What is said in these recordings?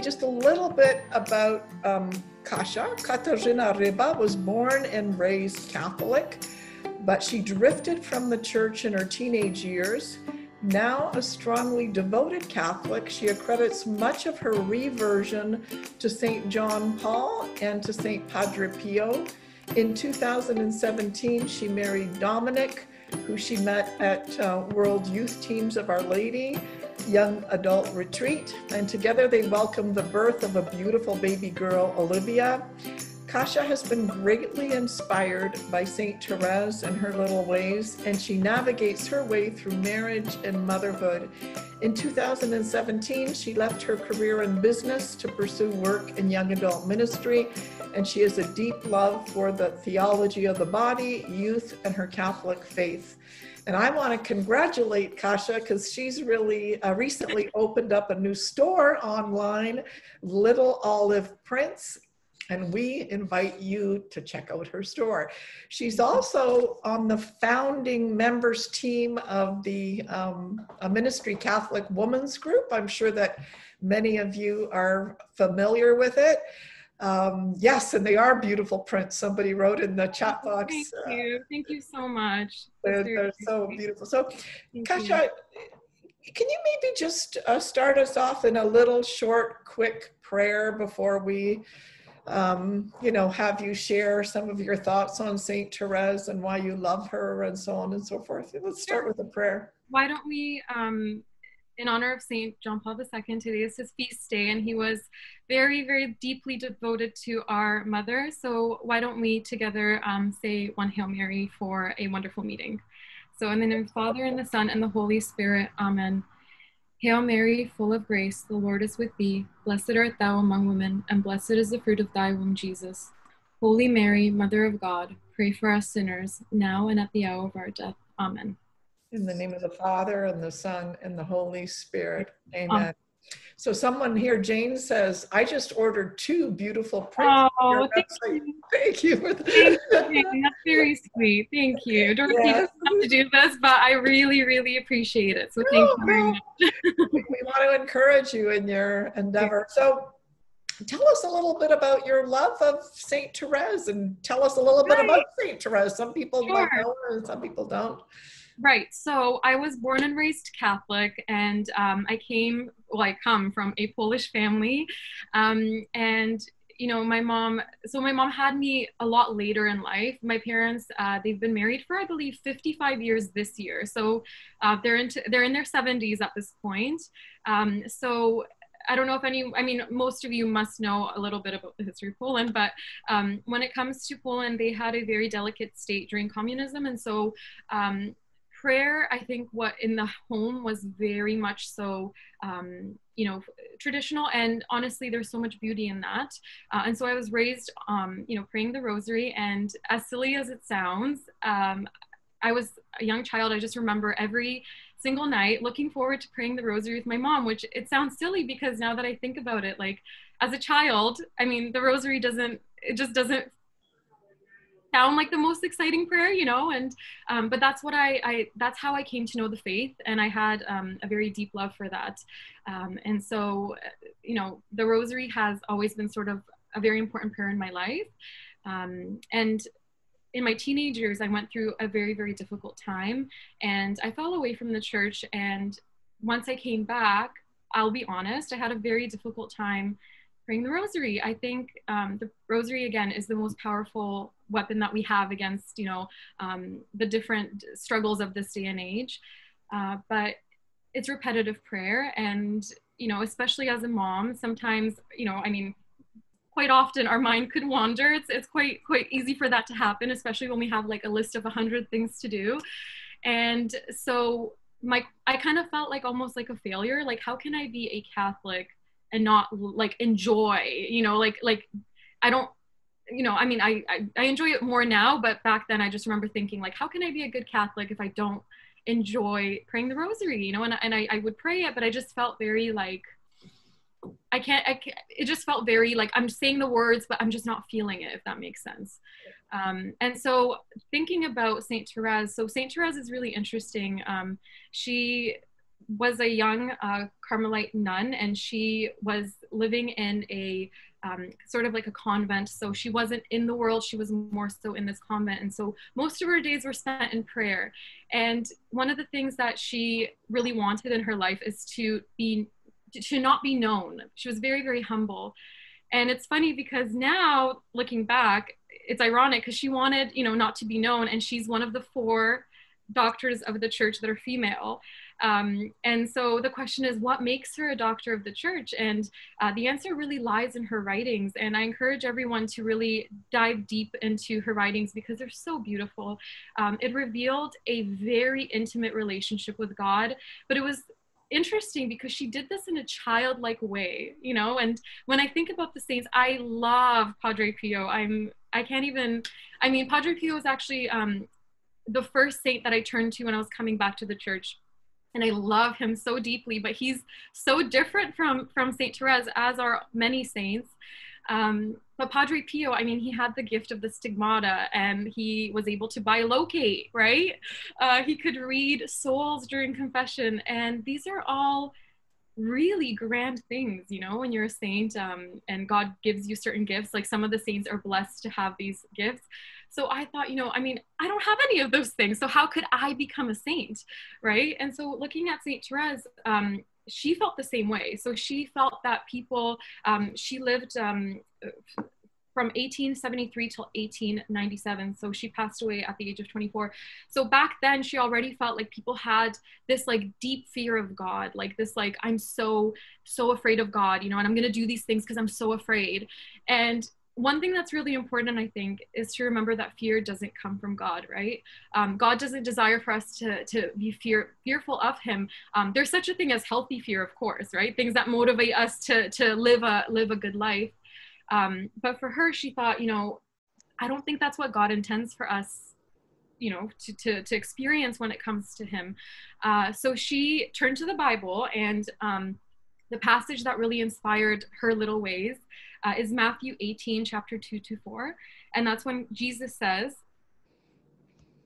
just a little bit about um, Kasia. Katarzyna Ryba was born and raised Catholic, but she drifted from the church in her teenage years. Now a strongly devoted Catholic, she accredits much of her reversion to St. John Paul and to St. Padre Pio. In 2017, she married Dominic, who she met at uh, World Youth Teams of Our Lady young adult retreat, and together they welcomed the birth of a beautiful baby girl, Olivia. Kasia has been greatly inspired by St. Therese and her little ways, and she navigates her way through marriage and motherhood. In 2017, she left her career in business to pursue work in young adult ministry, and she has a deep love for the theology of the body, youth, and her Catholic faith. And I want to congratulate Kasia because she's really uh, recently opened up a new store online, Little Olive Prints. And we invite you to check out her store. She's also on the founding members team of the um, Ministry Catholic Women's Group. I'm sure that many of you are familiar with it. Um, yes, and they are beautiful prints. Somebody wrote in the chat box. Thank uh, you. Thank you so much. They're, they're so beautiful. So, Thank Kasia, you. can you maybe just uh, start us off in a little short, quick prayer before we, um, you know, have you share some of your thoughts on Saint Therese and why you love her and so on and so forth? Let's start with a prayer. Why don't we um, in honor of Saint John Paul II. Today is his feast day, and he was very, very deeply devoted to our mother. So why don't we together um, say one Hail Mary for a wonderful meeting? So in the name of the Father and the Son and the Holy Spirit, Amen. Hail Mary, full of grace, the Lord is with thee. Blessed art thou among women, and blessed is the fruit of thy womb, Jesus. Holy Mary, Mother of God, pray for us sinners, now and at the hour of our death. Amen. In the name of the Father and the Son and the Holy Spirit. Amen. So someone here, Jane says, I just ordered two beautiful prints. Oh, thank you. thank you. For thank you. That's very sweet. Thank you. Dorothy yes. doesn't have to do this, but I really, really appreciate it. So thank you very oh, much. we want to encourage you in your endeavor. So tell us a little bit about your love of Saint Therese and tell us a little bit about Saint Therese. Some people sure. know her and some people don't. Right. So I was born and raised Catholic, and um, I came, well, I come from a Polish family. Um, and, you know, my mom, so my mom had me a lot later in life. My parents, uh, they've been married for, I believe, 55 years this year. So uh, they're, into, they're in their 70s at this point. Um, so I don't know if any, I mean, most of you must know a little bit about the history of Poland, but um, when it comes to Poland, they had a very delicate state during communism. And so um, prayer i think what in the home was very much so um, you know traditional and honestly there's so much beauty in that. Uh, and so i was raised um, you know praying the rosary and as silly as it sounds um, i was a young child i just remember every single night looking forward to praying the rosary with my mom which it sounds silly because now that i think about it like as a child i mean the rosary doesn't it just doesn't sound like the most exciting prayer, you know, and um, but that's what I, I that's how I came to know the faith, and I had um, a very deep love for that, um, and so you know the Rosary has always been sort of a very important prayer in my life, um, and in my teenage years I went through a very very difficult time, and I fell away from the church, and once I came back, I'll be honest, I had a very difficult time praying the rosary. I think um, the rosary again is the most powerful weapon that we have against you know um, the different struggles of this day and age. Uh, but it's repetitive prayer, and you know, especially as a mom, sometimes you know, I mean, quite often our mind could wander. It's it's quite quite easy for that to happen, especially when we have like a list of a hundred things to do, and so my I kind of felt like almost like a failure. Like, how can I be a Catholic? And not like enjoy you know like like i don't you know i mean I, I, I enjoy it more now but back then i just remember thinking like how can i be a good catholic if i don't enjoy praying the rosary you know and, and I, I would pray it but i just felt very like I can't, I can't, it just felt very like I'm saying the words, but I'm just not feeling it, if that makes sense. Um, and so thinking about Saint Therese, so Saint Therese is really interesting. Um, she was a young uh, Carmelite nun, and she was living in a um, sort of like a convent. So she wasn't in the world, she was more so in this convent. And so most of her days were spent in prayer. And one of the things that she really wanted in her life is to be to not be known. She was very, very humble. And it's funny because now looking back, it's ironic because she wanted, you know, not to be known. And she's one of the four doctors of the church that are female. Um, and so the question is, what makes her a doctor of the church? And uh, the answer really lies in her writings. And I encourage everyone to really dive deep into her writings because they're so beautiful. Um, it revealed a very intimate relationship with God, but it was interesting because she did this in a childlike way, you know. And when I think about the saints, I love Padre Pio. I'm I can't even. I mean, Padre Pio was actually um, the first saint that I turned to when I was coming back to the church and I love him so deeply. But he's so different from from Saint Therese, as are many saints. Um, but Padre Pio, I mean, he had the gift of the stigmata and he was able to bilocate, right? Uh, he could read souls during confession. And these are all really grand things, you know, when you're a saint um, and God gives you certain gifts. Like some of the saints are blessed to have these gifts. So I thought, you know, I mean, I don't have any of those things. So how could I become a saint? Right. And so looking at Saint Therese, um, she felt the same way. So she felt that people, um, she lived um, from 1873 till 1897. So she passed away at the age of 24. So back then, she already felt like people had this like deep fear of God, like this, like, I'm so, so afraid of God, you know, and I'm going to do these things because I'm so afraid. And one thing that's really important, I think, is to remember that fear doesn't come from God, right? Um, God doesn't desire for us to, to be fear, fearful of Him. Um, there's such a thing as healthy fear, of course, right? Things that motivate us to, to live, a, live a good life. Um, but for her, she thought, you know, I don't think that's what God intends for us, you know, to, to, to experience when it comes to Him. Uh, so she turned to the Bible and um, the passage that really inspired her little ways uh, is Matthew 18, chapter 2 to 4. And that's when Jesus says,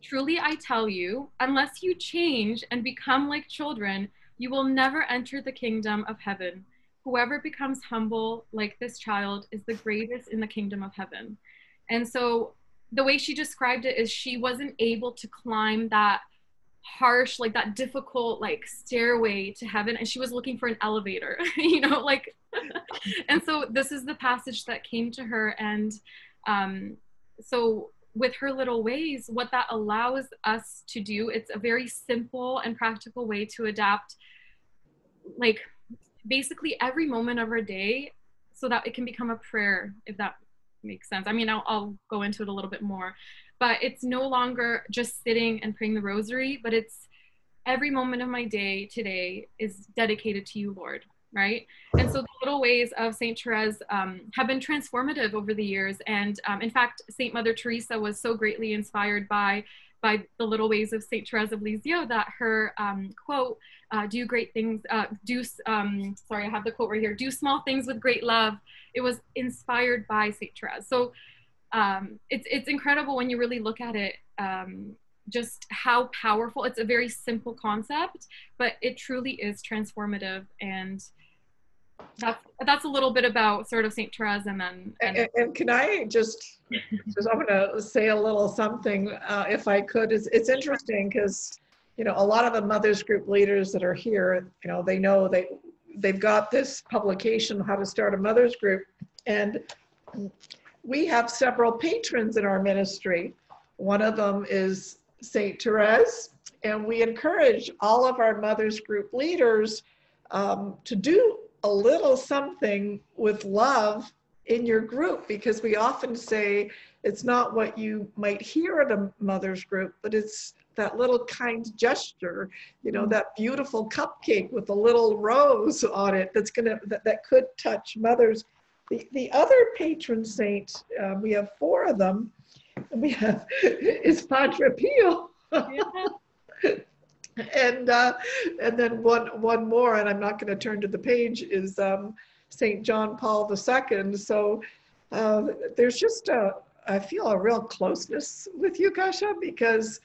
Truly I tell you, unless you change and become like children, you will never enter the kingdom of heaven. Whoever becomes humble like this child is the greatest in the kingdom of heaven. And so the way she described it is she wasn't able to climb that harsh like that difficult like stairway to heaven and she was looking for an elevator you know like and so this is the passage that came to her and um so with her little ways what that allows us to do it's a very simple and practical way to adapt like basically every moment of our day so that it can become a prayer if that makes sense. I mean i'll, I'll go into it a little bit more but it's no longer just sitting and praying the rosary, but it's every moment of my day today is dedicated to you, Lord, right? And so the little ways of St. Therese um, have been transformative over the years. And um, in fact, St. Mother Teresa was so greatly inspired by by the little ways of St. Therese of Lisieux that her um, quote, uh, do great things, uh, do, um, sorry, I have the quote right here, do small things with great love. It was inspired by St. Therese. So um, it's it's incredible when you really look at it um, just how powerful it's a very simple concept but it truly is transformative and that's that's a little bit about sort of Saint Therese and then and, and, and can I just just I'm gonna say a little something uh, if I could. It's, it's interesting because you know a lot of the mothers group leaders that are here you know they know they they've got this publication how to start a mothers group and we have several patrons in our ministry. One of them is St. Therese, and we encourage all of our mothers group leaders um, to do a little something with love in your group because we often say it's not what you might hear at a mother's group, but it's that little kind gesture, you know, mm. that beautiful cupcake with a little rose on it that's gonna that, that could touch mothers the, the other patron saint, uh, we have four of them, we have is Padre Pio. Yeah. and uh, and then one one more, and I'm not going to turn to the page, is um, Saint John Paul II. So uh, there's just a I feel a real closeness with you, Kasia, because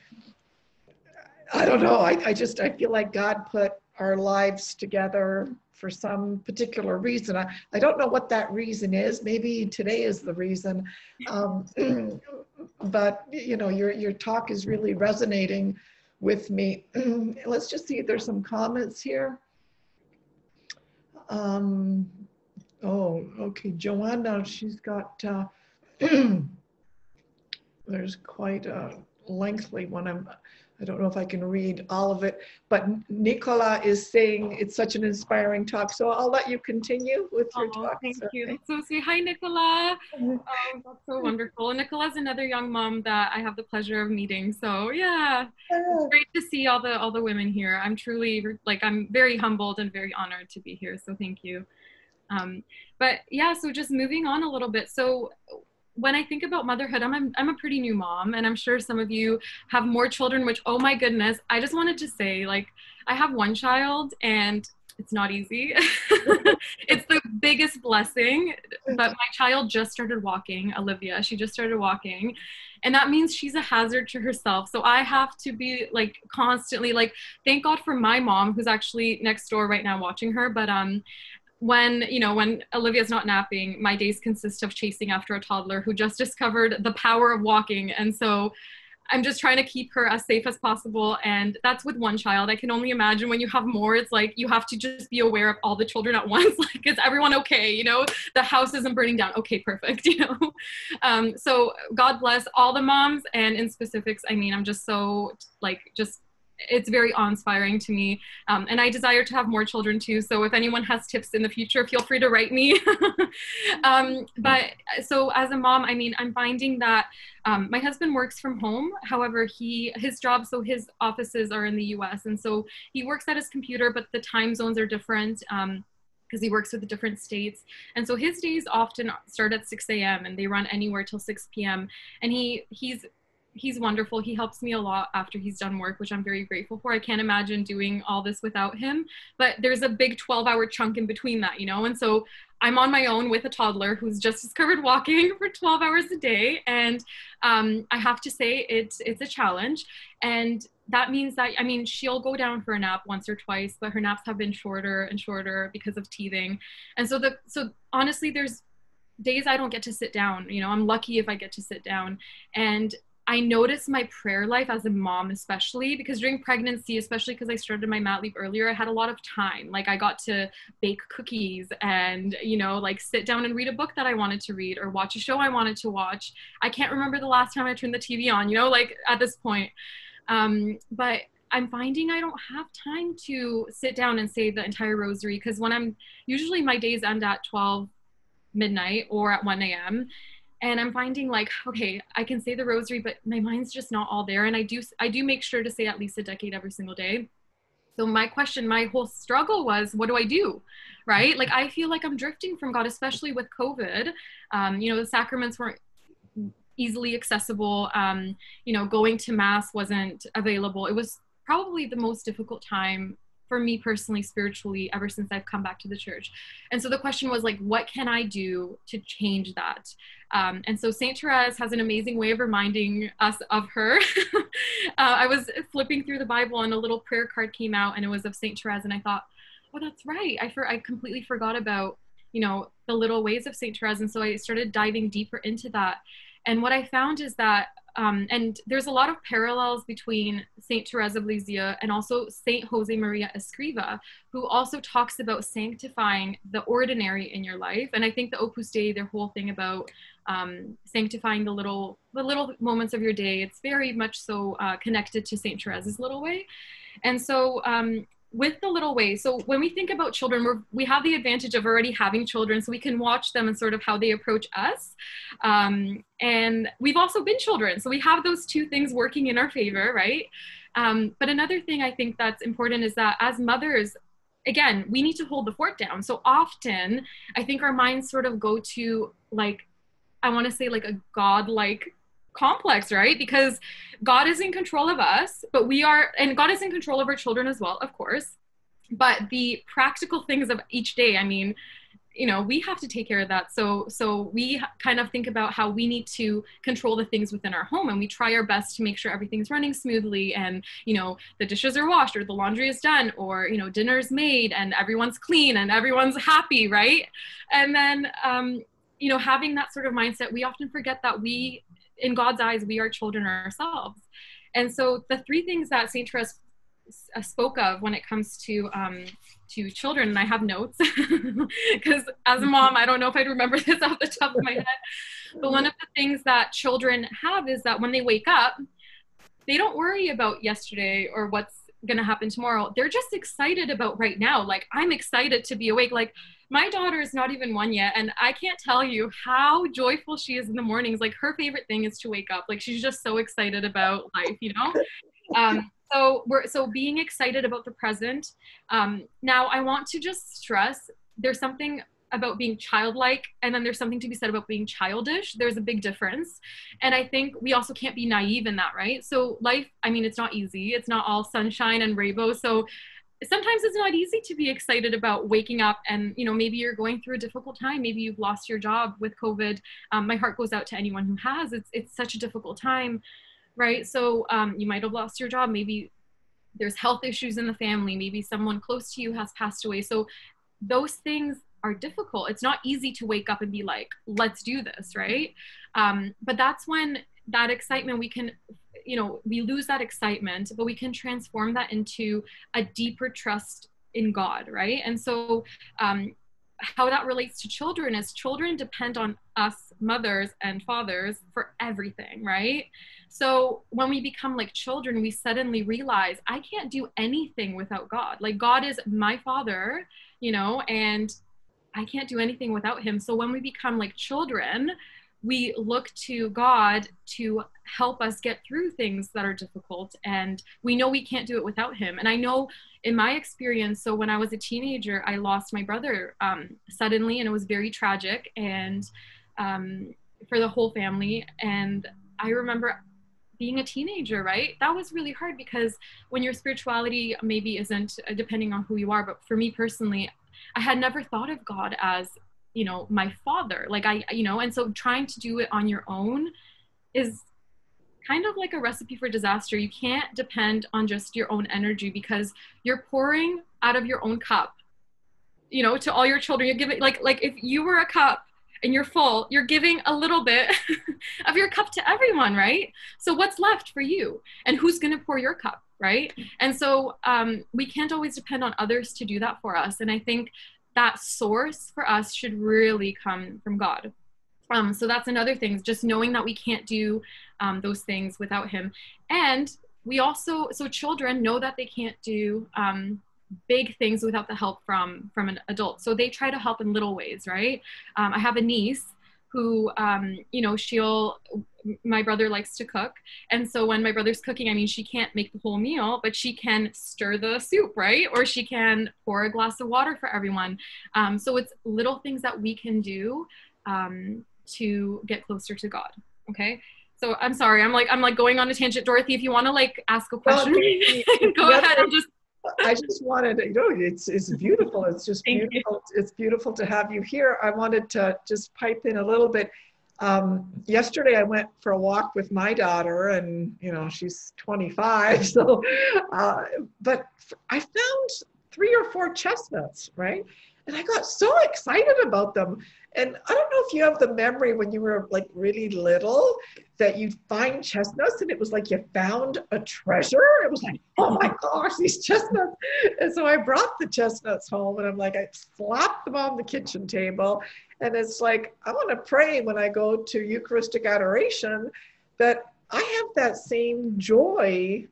I don't know. I, I just I feel like God put our lives together for some particular reason. I, I don't know what that reason is. Maybe today is the reason. Um, but you know, your your talk is really resonating with me. Let's just see if there's some comments here. Um, oh, okay, Joanna, she's got, uh, there's quite a lengthy one. I'm, I don't know if I can read all of it, but Nicola is saying it's such an inspiring talk. So I'll let you continue with your oh, talk. Thank you. That's so sweet. Hi, Nicola. Oh, that's so wonderful. Nicola's another young mom that I have the pleasure of meeting. So yeah, it's great to see all the all the women here. I'm truly like I'm very humbled and very honored to be here. So thank you. Um, but yeah, so just moving on a little bit. So when I think about motherhood, I'm a, I'm a pretty new mom, and I'm sure some of you have more children. Which, oh my goodness, I just wanted to say, like, I have one child, and it's not easy. it's the biggest blessing. But my child just started walking, Olivia. She just started walking. And that means she's a hazard to herself. So I have to be like constantly like, thank God for my mom who's actually next door right now watching her. But um, when you know when olivia's not napping my days consist of chasing after a toddler who just discovered the power of walking. And so i'm just trying to keep her as safe as possible. And that's with one child. I can only imagine when you have more it's like you have to just be aware of all the children at once. Like is everyone okay? You know the house isn't burning down. Okay perfect you know? Um, so god bless all the moms and in specifics i mean i'm just so like just it's very awe-inspiring to me um, and i desire to have more children too so if anyone has tips in the future feel free to write me um, but so as a mom i mean i'm finding that um, my husband works from home however he his job so his offices are in the us and so he works at his computer but the time zones are different because um, he works with the different states. And so his days often start at 6 a.m. and they run anywhere till 6 p.m. And he he's he's wonderful. He helps me a lot after he's done work, which I'm very grateful for. I can't imagine doing all this without him. But there's a big 12 hour chunk in between that, you know? And so I'm on my own with a toddler who's just discovered walking for 12 hours a day. And um, I have to say it's, it's a challenge. And that means that, I mean, she'll go down for a nap once or twice, but her naps have been shorter and shorter because of teething. And so the, so honestly, there's days I don't get to sit down. You know, I'm lucky if I get to sit down. And I noticed my prayer life as a mom, especially because during pregnancy, especially because I started my mat leave earlier, I had a lot of time. Like I got to bake cookies and, you know, like sit down and read a book that I wanted to read or watch a show I wanted to watch. I can't remember the last time I turned the TV on, you know, like at this point. Um, but I'm finding I don't have time to sit down and say the entire rosary because when I'm usually my days end at 12 midnight or at 1 a.m and i'm finding like okay i can say the rosary but my mind's just not all there and i do i do make sure to say at least a decade every single day. So my question my whole struggle was what do i do right? Like i feel like i'm drifting from god especially with covid. Um, you know the sacraments weren't easily accessible. Um, you know going to mass wasn't available. It was probably the most difficult time for me personally spiritually ever since i've come back to the church. And so the question was like what can i do to change that? Um, and so saint therese has an amazing way of reminding us of her. Uh, i was flipping through the bible and a little prayer card came out and it was of saint therese and i thought oh that's right. I, for, I completely forgot about you know the little ways of saint therese. And so i started diving deeper into that. And what i found is that um, and there's a lot of parallels between Saint Therese of Lisieux and also Saint Jose Maria Escriva, who also talks about sanctifying the ordinary in your life. And I think the Opus Dei, their whole thing about um, sanctifying the little the little moments of your day, it's very much so uh, connected to Saint Therese's little way. And so um, with the little ways. So when we think about children we're, we have the advantage of already having children so we can watch them and sort of how they approach us. Um, and we've also been children so we have those two things working in our favor right? Um, but another thing i think that's important is that as mothers again we need to hold the fort down. So often i think our minds sort of go to like i want to say like a god-like complex, right? Because God is in control of us, but we are, and God is in control of our children as well, of course. But the practical things of each day, I mean, you know we have to take care of that so so we kind of think about how we need to control the things within our home and we try our best to make sure everything's running smoothly and you know the dishes are washed or the laundry is done or you know dinner's made and everyone's clean and everyone's happy right and then um you know having that sort of mindset we often forget that we in god's eyes we are children ourselves. And so the three things that saint therese uh, spoke of when it comes to um, to children and i have notes because as a mom i don't know if i'd remember this off the top of my head. But one of the things that children have is that when they wake up they don't worry about yesterday or what's going to happen tomorrow they're just excited about right now. Like i'm excited to be awake. Like my daughter is not even one yet and i can't tell you how joyful she is in the mornings. Like her favorite thing is to wake up. Like she's just so excited about life you know? Um, so we're so being excited about the present. Um, now i want to just stress there's something about being childlike and then there's something to be said about being childish there's a big difference and i think we also can't be naive in that right so life i mean it's not easy it's not all sunshine and rainbow so sometimes it's not easy to be excited about waking up and you know maybe you're going through a difficult time maybe you've lost your job with covid um, my heart goes out to anyone who has it's it's such a difficult time right? So um, you might have lost your job. Maybe there's health issues in the family. Maybe someone close to you has passed away. So those things are difficult. It's not easy to wake up and be like, let's do this, right? Um, but that's when that excitement, we can, you know, we lose that excitement, but we can transform that into a deeper trust in God, right? And so um, how that relates to children is children depend on us mothers and fathers for everything right so when we become like children we suddenly realize i can't do anything without god like god is my father you know and i can't do anything without him so when we become like children we look to God to help us get through things that are difficult. And we know we can't do it without Him. And I know in my experience, so when I was a teenager, I lost my brother um, suddenly, and it was very tragic and um, for the whole family. And I remember being a teenager, right? That was really hard because when your spirituality maybe isn't, uh, depending on who you are, but for me personally, I had never thought of God as you know my father. Like i you know and so trying to do it on your own is kind of like a recipe for disaster. You can't depend on just your own energy because you're pouring out of your own cup you know to all your children. You're giving like like if you were a cup and you're full you're giving a little bit of your cup to everyone right so what's left for you and who's going to pour your cup right and so um, we can't always depend on others to do that for us and i think that source for us should really come from God. Um, so that's another thing, just knowing that we can't do um, those things without Him. And we also, so children know that they can't do um, big things without the help from from an adult. So they try to help in little ways, right? Um, I have a niece who, um, you know, she'll my brother likes to cook. And so when my brother's cooking, I mean, she can't make the whole meal, but she can stir the soup, right? Or she can pour a glass of water for everyone. Um, so it's little things that we can do um, to get closer to God. Okay. So I'm sorry, I'm like I'm like going on a tangent, Dorothy. If you want to like ask a question, well, go ahead and just I just wanted, to, you know, it's it's beautiful. It's just beautiful. It's beautiful to have you here. I wanted to just pipe in a little bit. Um, yesterday I went for a walk with my daughter and, you know, she's 25. So, uh, but I found three or four chestnuts, right? And I got so excited about them. And I don't know if you have the memory when you were like really little that you'd find chestnuts and it was like you found a treasure. It was like, oh my gosh, these chestnuts. And so I brought the chestnuts home and I'm like, I slapped them on the kitchen table. And it's like, I want to pray when I go to Eucharistic adoration that I have that same joy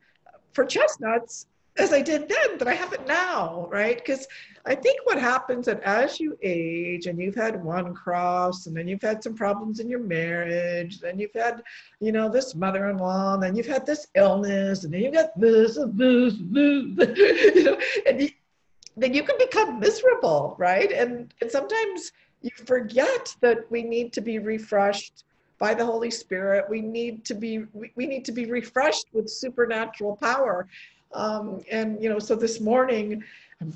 for chestnuts as I did then, but I have it now, right? Because I think what happens that as you age and you've had one cross and then you've had some problems in your marriage, then you've had, you know, this mother-in-law, and then you've had this illness, and then you've got this, this, this, you know, and you, then you can become miserable, right? And, and sometimes you forget that we need to be refreshed by the Holy Spirit. We need to be we, we need to be refreshed with supernatural power. Um, and, you know, so this morning,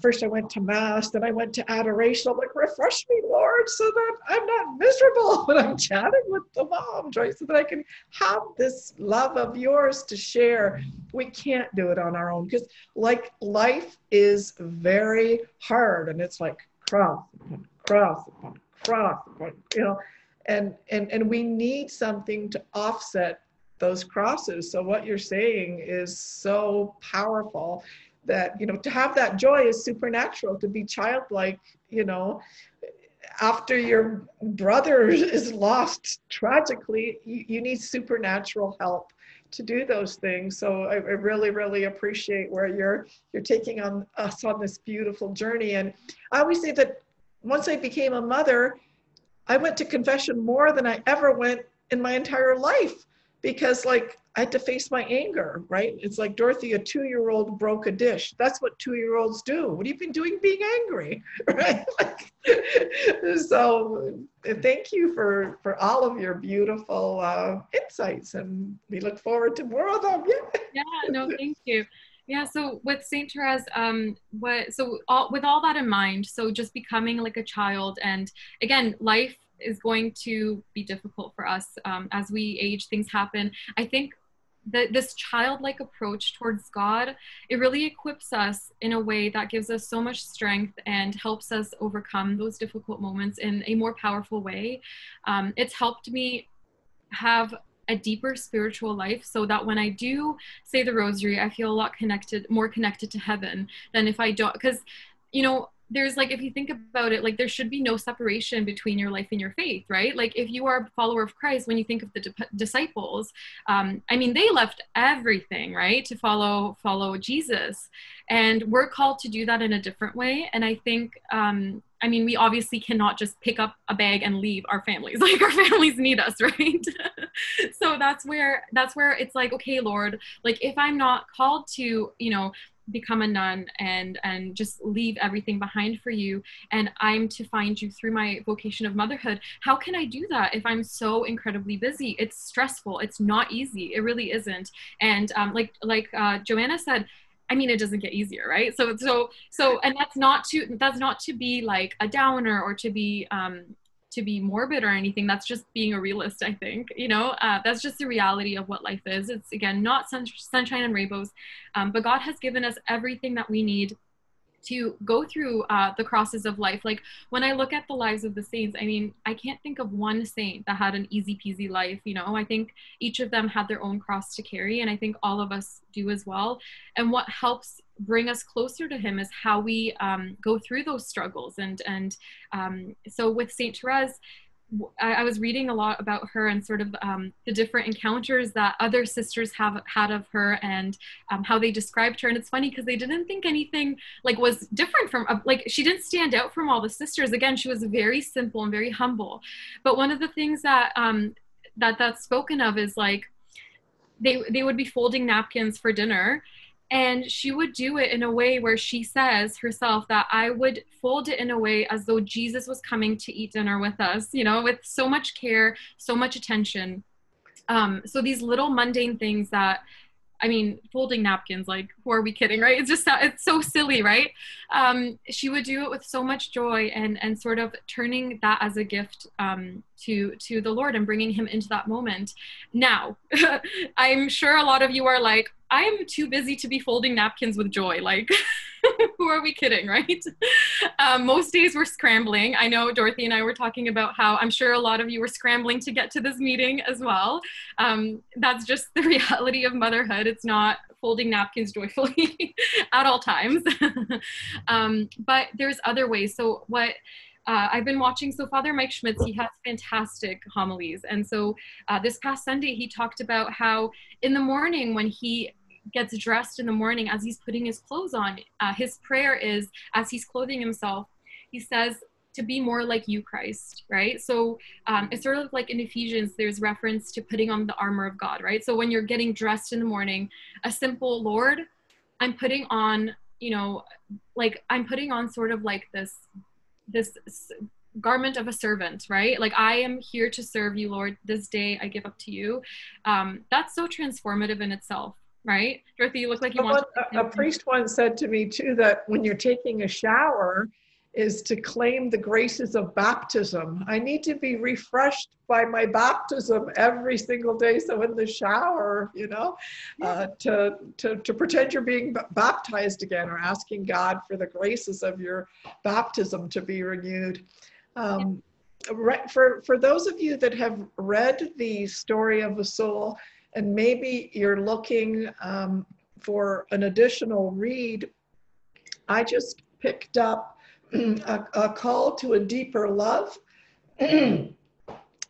first I went to Mass, then I went to adoration. I'm like, refresh me, Lord, so that I'm not miserable when I'm chatting with the mom, Joyce, so that I can have this love of yours to share. We can't do it on our own because, like, life is very hard and it's like cross, cross, cross, you know, and, and, and we need something to offset those crosses. So what you're saying is so powerful that, you know, to have that joy is supernatural, to be childlike, you know, after your brother is lost tragically, you, you need supernatural help to do those things. So I, I, really, really appreciate where you're you're taking on us on this beautiful journey. And I always say that once I became a mother, I went to confession more than I ever went in my entire life because like I had to face my anger, right? It's like Dorothy, a two-year-old broke a dish. That's what two-year-olds do. What have you been doing being angry, right? So thank you for for all of your beautiful uh, insights, and we look forward to more of them. Yeah. Yeah. No, thank you. Yeah, so with Saint Therese, um, what so all, with all that in mind, so just becoming like a child, and again, life is going to be difficult for us um, as we age things happen i think that this childlike approach towards god it really equips us in a way that gives us so much strength and helps us overcome those difficult moments in a more powerful way um, it's helped me have a deeper spiritual life so that when I do say the rosary, I feel a lot connected, more connected to heaven than if I don't. Because, you know, there's like if you think about it like there should be no separation between your life and your faith right? Like if you are a follower of christ when you think of the di- disciples um, i mean they left everything right to follow follow jesus. And we're called to do that in a different way. And i think um, i mean we obviously cannot just pick up a bag and leave our families. Like our families need us right? So that's where that's where it's like okay lord like if i'm not called to you know become a nun and and just leave everything behind for you. And i'm to find you through my vocation of motherhood. How can i do that if i'm so incredibly busy? It's stressful. It's not easy. It really isn't. And um, like like uh, joanna said I mean, it doesn't get easier, right? So, so, so, and that's not to that's not to be like a downer or to be um, to be morbid or anything that's just being a realist i think you know? Uh, that's just the reality of what life is. It's again not sun- sunshine and rainbows um, but god has given us everything that we need to go through uh, the crosses of life. Like when I look at the lives of the saints, I mean, I can't think of one saint that had an easy peasy life. You know, I think each of them had their own cross to carry, and I think all of us do as well. And what helps bring us closer to Him is how we um, go through those struggles. And and um, so with Saint Therese I, was reading a lot about her and sort of um, the different encounters that other sisters have had of her and um, how they described her. And it's funny because they didn't think anything like was different from uh, like she didn't stand out from all the sisters. Again, she was very simple and very humble. But one of the things that um, that that's spoken of is like they they would be folding napkins for dinner and she would do it in a way where she says herself that I would fold it in a way as though Jesus was coming to eat dinner with us, you know, with so much care, so much attention. Um, so these little mundane things that I mean, folding napkins, like, who are we kidding, right? It's just, it's so silly, right? Um, she would do it with so much joy and, and sort of turning that as a gift um, to, to the Lord and bringing him into that moment. Now, I'm sure a lot of you are like, I'm too busy to be folding napkins with joy. Like, who are we kidding, right? Um, most days we're scrambling. I know Dorothy and I were talking about how I'm sure a lot of you were scrambling to get to this meeting as well. Um, that's just the reality of motherhood. It's not folding napkins at all times. um, but there's other ways. So, what uh, I've been watching, so Father Mike Schmitz, he has fantastic homilies. And so uh, this past Sunday, he talked about how in the morning when he gets dressed in the morning as he's putting his clothes on, uh, his prayer is as he's clothing himself, he says, to be more like you, Christ, right? So um, it's sort of like in Ephesians, there's reference to putting on the armor of God, right? So when you're getting dressed in the morning, a simple Lord, I'm putting on, you know, like I'm putting on sort of like this, this garment of a servant, right? Like I am here to serve you, Lord. This day I give up to you. Um, that's so transformative in itself right? Dorothy, you look like you want. A, a priest once said to me too that when you're taking a shower, is to claim the graces of baptism. I need to be refreshed by my baptism every single day. So in the shower, you know, uh, to, to, to pretend you're being baptized again or asking God for the graces of your baptism to be renewed. Um, for, for those of you that have read the story of the soul, and maybe you're looking um, for an additional read, I just picked up a, a, call to a deeper love. and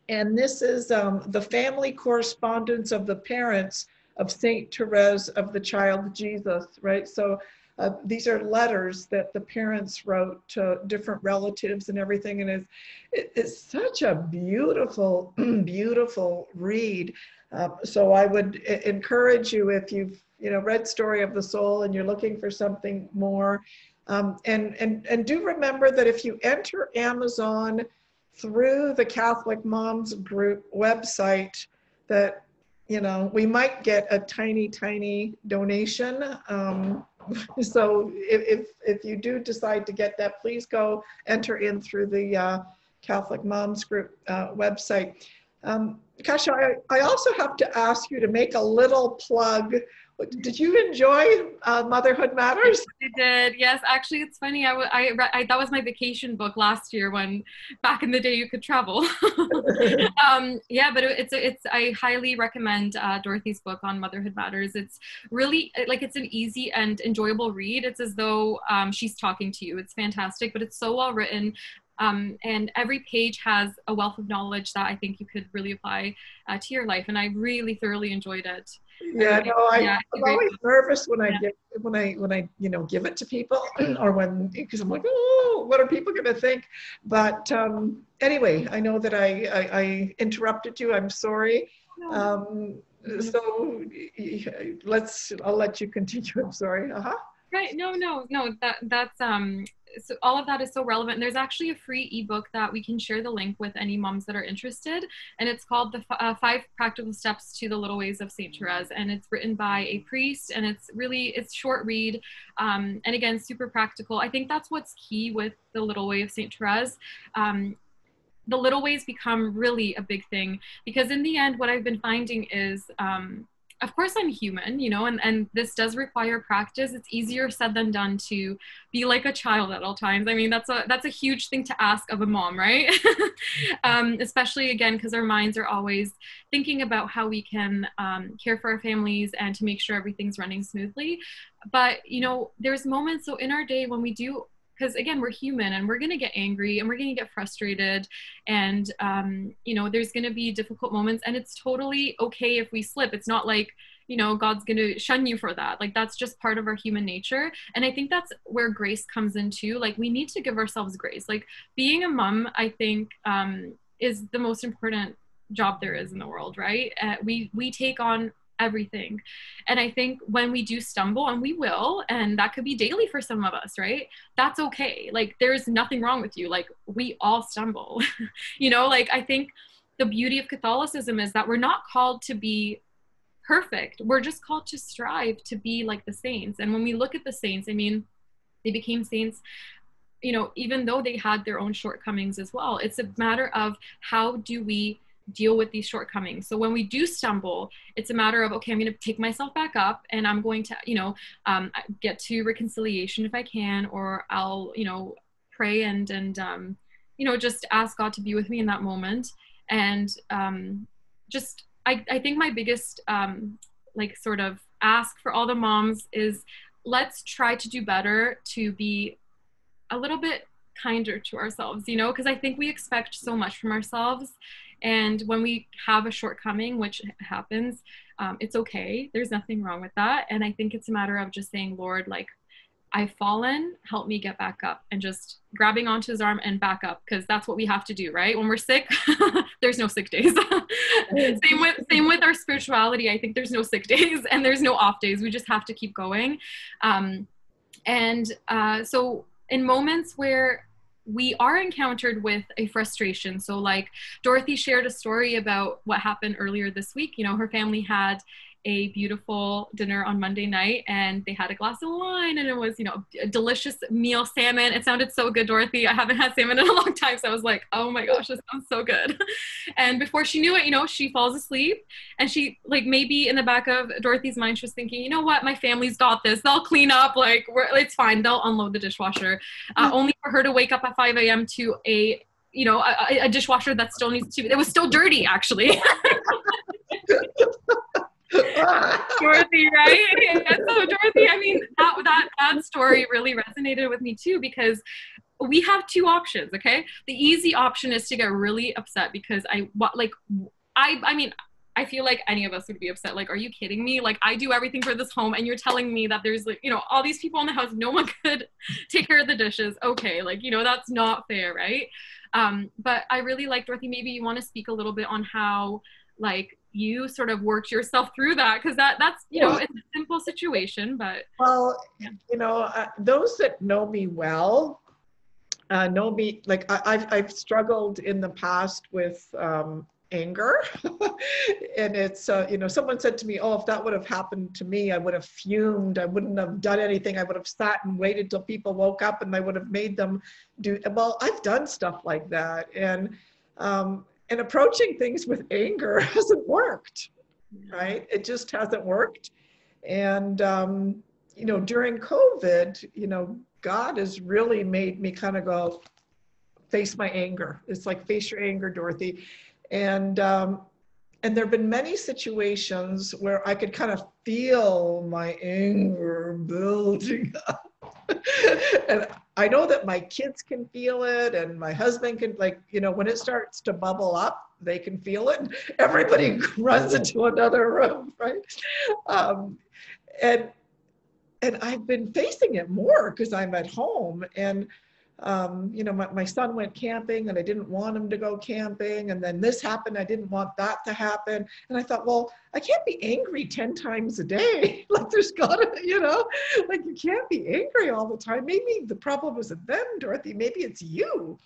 this is um, the family correspondence of the parents of Saint Therese of the Child Jesus, right? So uh, these are letters that the parents wrote to different relatives and everything. And it's, it's such a beautiful, beautiful read. Uh, so I would encourage you if you've you know read Story of the Soul and you're looking for something more, um, and, and, and do remember that if you enter Amazon through the Catholic Moms Group website, that, you know, we might get a tiny, tiny donation. Um, so if, if, if, you do decide to get that, please go enter in through the uh, Catholic Moms Group uh, website. Um, Kasia, I, I also have to ask you to make a little plug did you enjoy uh, Motherhood Matters? I did. Yes, actually, it's funny. I, I, I that was my vacation book last year when back in the day you could travel. um, yeah, but it's it's I highly recommend uh, Dorothy's book on Motherhood Matters. It's really like it's an easy and enjoyable read. It's as though um, she's talking to you. It's fantastic, but it's so well written. Um, and every page has a wealth of knowledge that I think you could really apply uh, to your life. And I really thoroughly enjoyed it. Yeah, no, I, yeah, I'm always nervous when I yeah. give when I when I you know give it to people or when because I'm like, oh, what are people going to think? But um, anyway, I know that I, I, I interrupted you. I'm sorry. Um, so let's I'll let you continue. I'm sorry. Uh huh. Right. No, no, no. That that's um so all of that is so relevant. There's actually a free ebook that we can share the link with any moms that are interested, and it's called the uh, Five Practical Steps to the Little Ways of Saint Therese, and it's written by a priest, and it's really it's short read, um, and again super practical. I think that's what's key with the Little Way of Saint Therese. Um, the little ways become really a big thing because in the end, what I've been finding is um, of course i'm human you know and, and this does require practice. It's easier said than done to be like a child at all times. I mean that's a that's a huge thing to ask of a mom right? Um, especially again because our minds are always thinking about how we can um, care for our families and to make sure everything's running smoothly. But you know there's moments so in our day when we do because again we're human and we're going to get angry and we're going to get frustrated and um, you know there's going to be difficult moments and it's totally okay if we slip. It's not like you know god's going to shun you for that. Like that's just part of our human nature. And i think that's where grace comes into like we need to give ourselves grace. Like being a mom i think um, is the most important job there is in the world right? Uh, we we take on everything. And I think when we do stumble, and we will, and that could be daily for some of us, right? That's okay. Like, there's nothing wrong with you. Like, we all stumble. you know, like, I think the beauty of Catholicism is that we're not called to be perfect. We're just called to strive to be like the saints. And when we look at the saints, I mean, they became saints you know even though they had their own shortcomings as well it's a matter of how do we deal with these shortcomings. So when we do stumble, it's a matter of, okay, I'm going to take myself back up and I'm going to, you know, um, get to reconciliation if I can, or I'll, you know, pray and, and, um, you know, just ask God to be with me in that moment. And um, just, I, I think my biggest, um, like, sort of ask for all the moms is let's try to do better to be a little bit kinder to ourselves, you know, because I think we expect so much from ourselves and when we have a shortcoming, which happens, um, it's okay. There's nothing wrong with that. And I think it's a matter of just saying, Lord, like, I've fallen, help me get back up, and just grabbing onto his arm and back up, because that's what we have to do, right? When we're sick, there's no sick days. same with same with our spirituality. I think there's no sick days and there's no off days. We just have to keep going. Um, and uh, so, in moments where we are encountered with a frustration. So, like Dorothy shared a story about what happened earlier this week. You know, her family had a beautiful dinner on Monday night and they had a glass of wine and it was, you know, a delicious meal salmon. It sounded so good, Dorothy. I haven't had salmon in a long time. So I was like, oh my gosh, this sounds so good. And before she knew it, you know, she falls asleep and she, like, maybe in the back of Dorothy's mind, she was thinking, you know what, my family's got this. They'll clean up. Like, it's fine. They'll unload the dishwasher. Uh, only for her to wake up at 5 a.m. to a you know a, a, dishwasher that still needs to it was still dirty actually dorothy right and so dorothy i mean that that that story really resonated with me too because we have two options okay the easy option is to get really upset because i like i i mean I feel like any of us would be upset. Like, are you kidding me? Like, I do everything for this home, and you're telling me that there's like, you know, all these people in the house, no one could take care of the dishes. Okay, like, you know, that's not fair, right? Um, but I really like Dorothy. Maybe you want to speak a little bit on how, like, you sort of worked yourself through that because that that's you know it's a simple situation, but well, you know, uh, those that know me well uh, know me like I, have I've struggled in the past with um, anger. And it's uh, you know someone said to me oh if that would have happened to me i would have fumed. I wouldn't have done anything. I would have sat and waited till people woke up and i would have made them do well i've done stuff like that. And um, and approaching things with anger hasn't worked right? It just hasn't worked. And um, you know during covid you know god has really made me kind of go face my anger. It's like face your anger dorothy. And um, and there have been many situations where I could kind of feel my anger building up. and I know that my kids can feel it, and my husband can, like, you know, when it starts to bubble up, they can feel it. Everybody runs into another room, right? Um, and and I've been facing it more because I'm at home, and um, you know, my, my son went camping and I didn't want him to go camping. And then this happened. I didn't want that to happen. And I thought, well, I can't be angry 10 times a day. like there's gotta, you know, like you can't be angry all the time. Maybe the problem isn't them, Dorothy. Maybe it's you.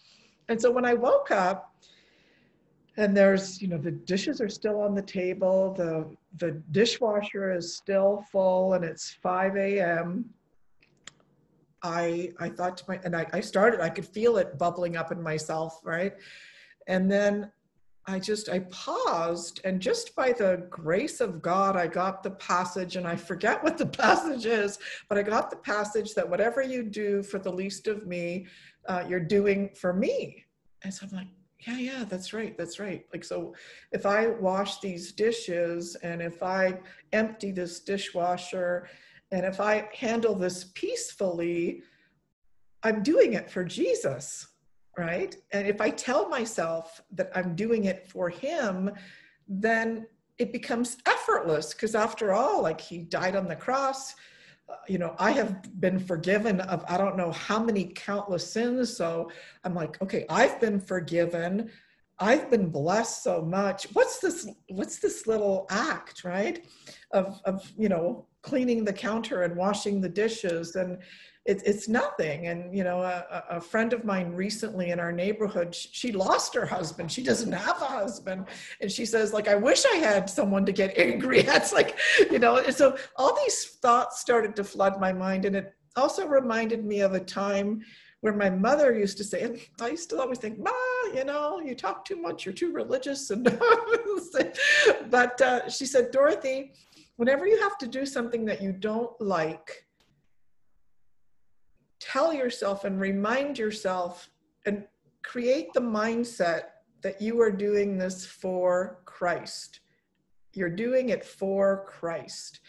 And so when I woke up, and there's, you know, the dishes are still on the table, the the dishwasher is still full, and it's 5 a.m. I I thought to my and I, I started I could feel it bubbling up in myself right? And then I just I paused and just by the grace of God I got the passage and I forget what the passage is but I got the passage that whatever you do for the least of me uh, you're doing for me. And so I'm like yeah yeah that's right that's right. Like so if I wash these dishes and if I empty this dishwasher and if I handle this peacefully, I'm doing it for Jesus, right? And if I tell myself that I'm doing it for Him, then it becomes effortless because after all, like He died on the cross. Uh, you know, I have been forgiven of I don't know how many countless sins. So I'm like, okay, I've been forgiven. I've been blessed so much. What's this? What's this little act, right? Of of you know cleaning the counter and washing the dishes and it, it's nothing. And you know a, a, friend of mine recently in our neighborhood she lost her husband. She doesn't have a husband. And she says like i wish i had someone to get angry that's like you know and so all these thoughts started to flood my mind. And it also reminded me of a time where my mother used to say, and I used to always think, Ma, you know, you talk too much, you're too religious. And but uh, she said, Dorothy, whenever you have to do something that you don't like, tell yourself and remind yourself and create the mindset that you are doing this for Christ. You're doing it for Christ.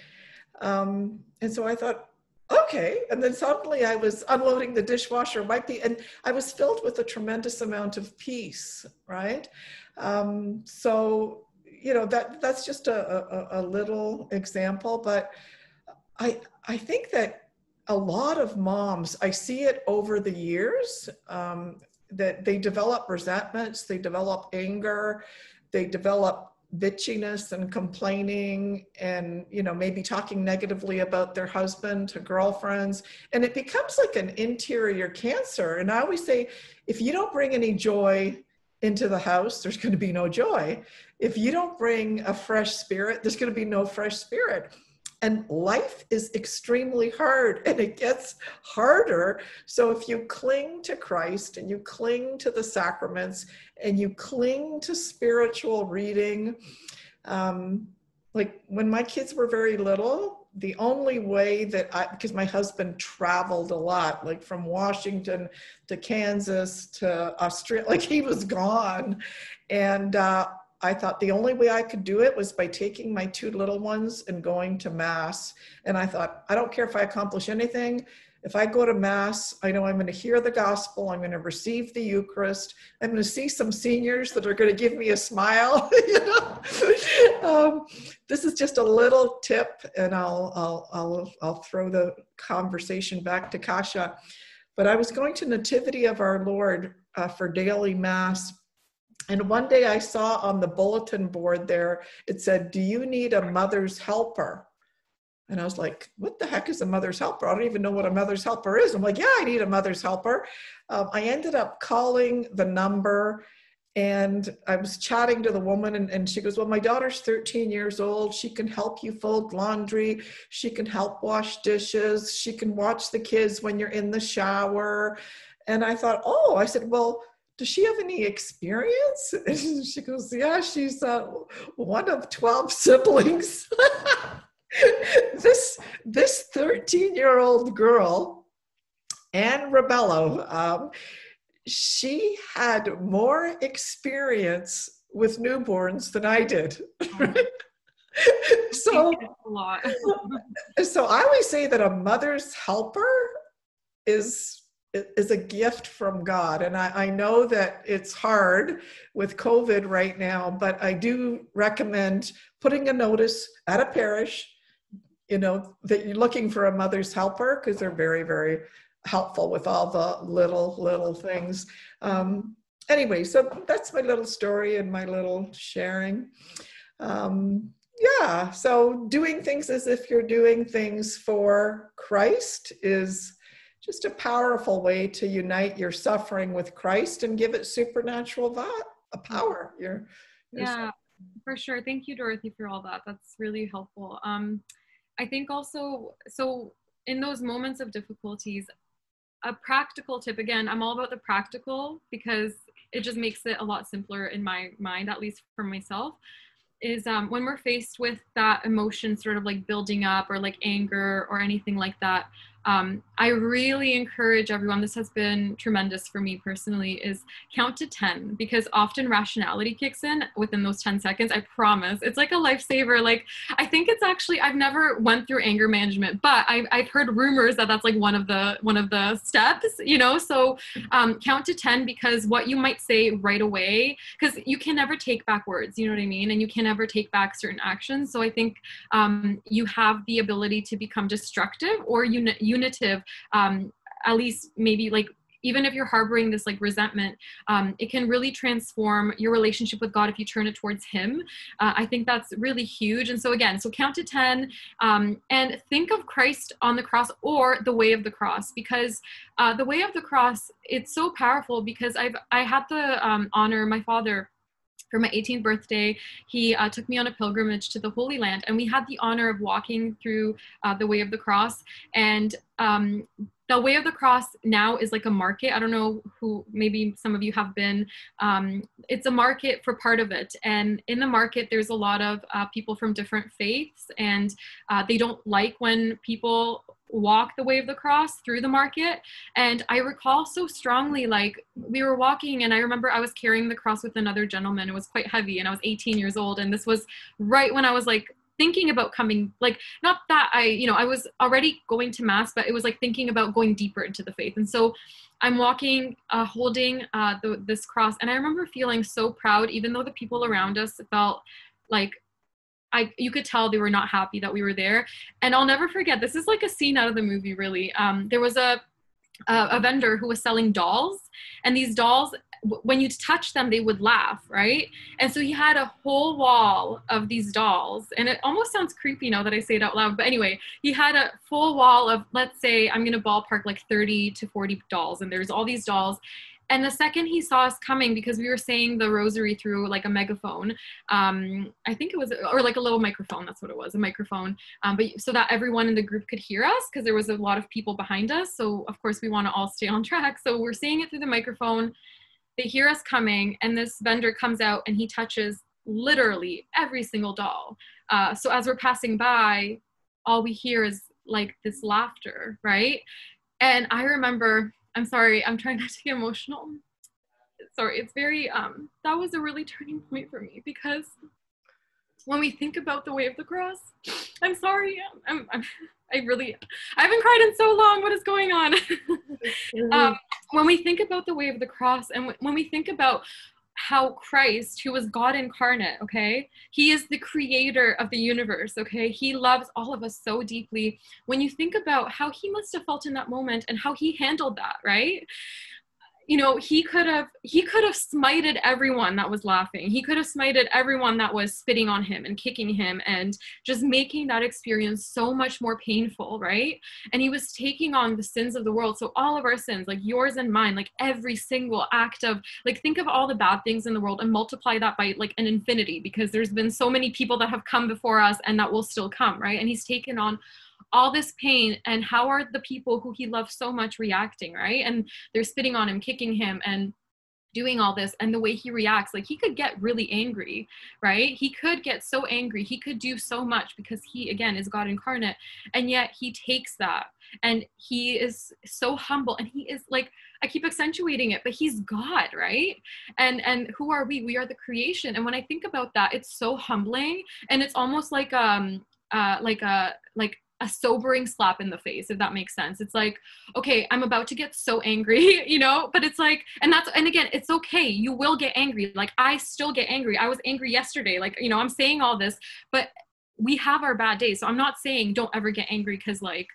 Um, and so I thought, okay. And then suddenly I was unloading the dishwasher, be, and I was filled with a tremendous amount of peace, right? Um, so you know that that's just a, a, a little example, but I I think that a lot of moms I see it over the years um, that they develop resentments, they develop anger, they develop bitchiness and complaining and you know maybe talking negatively about their husband to girlfriends and it becomes like an interior cancer and i always say if you don't bring any joy into the house, there's going to be no joy. If you don't bring a fresh spirit, there's going to be no fresh spirit. And life is extremely hard and it gets harder. So if you cling to Christ and you cling to the sacraments and you cling to spiritual reading, um, like when my kids were very little, the only way that I, because my husband traveled a lot, like from Washington to Kansas to Australia, like he was gone. And uh, I thought the only way I could do it was by taking my two little ones and going to Mass. And I thought, I don't care if I accomplish anything. If I go to Mass, I know I'm going to hear the gospel, I'm going to receive the Eucharist, I'm going to see some seniors that are going to give me a smile. you know? um, this is just a little tip, and I'll, I'll, I'll, I'll throw the conversation back to Kasia. But I was going to Nativity of Our Lord uh, for daily Mass and one day I saw on the bulletin board there, it said, Do you need a mother's helper? And I was like, What the heck is a mother's helper? I don't even know what a mother's helper is. I'm like, Yeah, I need a mother's helper. Um, I ended up calling the number and I was chatting to the woman, and, and she goes, Well, my daughter's 13 years old. She can help you fold laundry. She can help wash dishes. She can watch the kids when you're in the shower. And I thought, Oh, I said, Well, does she have any experience? And she goes, yeah, she's uh, one of 12 siblings. this this 13 year old girl, Anne Rebello, um, she had more experience with newborns than I did. so, so I always say that a mother's helper is is a gift from God. And I, I, know that it's hard with COVID right now, but I do recommend putting a notice at a parish, you know, that you're looking for a mother's helper because they're very, very helpful with all the little, little things. Um, anyway, so that's my little story and my little sharing. Um, yeah, so doing things as if you're doing things for Christ is just a powerful way to unite your suffering with Christ and give it supernatural a power. Your, your yeah, for sure. Thank you, Dorothy, for all that. That's really helpful. Um, I think also, so in those moments of difficulties, a practical tip again, I'm all about the practical because it just makes it a lot simpler in my mind, at least for myself. Is um, when we're faced with that emotion sort of like building up or like anger or anything like that, um, I really encourage everyone, this has been tremendous for me personally, is count to 10 because often rationality kicks in within those 10 seconds. I promise. It's like a lifesaver. Like, I think it's actually, I've never went through anger management, but I've, I've heard rumors that that's like one of the, one of the steps, you know? So um, count to 10 because what you might say right away, because you can never take back words, you know what I mean? And you can never take back certain actions. So I think um, you have the ability to become destructive or you, you unitive um, at least maybe like even if you're harboring this like resentment um, it can really transform your relationship with god if you turn it towards him. Uh, i think that's really huge. And so again so count to 10 um, and think of christ on the cross or the way of the cross because uh, the way of the cross it's so powerful because i've i had the um, honor my father for my 18th birthday, he uh, took me on a pilgrimage to the Holy Land, and we had the honor of walking through uh, the Way of the Cross. And um, the Way of the Cross now is like a market. I don't know who, maybe some of you have been. Um, it's a market for part of it. And in the market, there's a lot of uh, people from different faiths, and uh, they don't like when people walk the way of the cross through the market. And i recall so strongly like we were walking and i remember i was carrying the cross with another gentleman. It was quite heavy and i was 18 years old. And this was right when i was like thinking about coming like not that i you know i was already going to mass but it was like thinking about going deeper into the faith. And so i'm walking uh, holding uh, the, this cross. And i remember feeling so proud even though the people around us felt like I you could tell they were not happy that we were there. And I'll never forget. This is like a scene out of the movie. Really, um, there was a, a a vendor who was selling dolls, and these dolls when you touch them they would laugh right and so he had a whole wall of these dolls and it almost sounds creepy now that i say it out loud but anyway he had a full wall of let's say i'm going to ballpark like 30 to 40 dolls and there's all these dolls and the second he saw us coming because we were saying the rosary through like a megaphone um i think it was or like a little microphone that's what it was a microphone. Um but so that everyone in the group could hear us because there was a lot of people behind us. So of course we want to all stay on track. So we're saying it through the microphone. They hear us coming and this vendor comes out and he touches literally every single doll. Uh, so as we're passing by all we hear is like this laughter right? And i remember I'm sorry, I'm trying not to get emotional. Sorry, it's very, um, that was a really turning point for me because when we think about the way of the cross, I'm sorry, I'm, I'm I really, I haven't cried in so long. What is going on? um, when we think about the way of the cross and when we think about how Christ, who was God incarnate, okay, he is the creator of the universe, okay, he loves all of us so deeply. When you think about how he must have felt in that moment and how he handled that, right? You know he could have he could have smited everyone that was laughing. He could have smited everyone that was spitting on him and kicking him and just making that experience so much more painful right? And he was taking on the sins of the world. So all of our sins like yours and mine like every single act of like think of all the bad things in the world and multiply that by like an infinity because there's been so many people that have come before us and that will still come right? And he's taken on all this pain and how are the people who he loves so much reacting right? And they're spitting on him kicking him and doing all this and the way he reacts like he could get really angry right? He could get so angry. He could do so much because he again is god incarnate and yet he takes that and he is so humble and he is like i keep accentuating it but he's god right? And and who are we? We are the creation and when i think about that it's so humbling and it's almost like um uh like a like a sobering slap in the face if that makes sense. It's like okay i'm about to get so angry you know? But it's like and that's and again it's okay. You will get angry. Like i still get angry. I was angry yesterday. Like you know i'm saying all this but we have our bad days. So i'm not saying don't ever get angry because like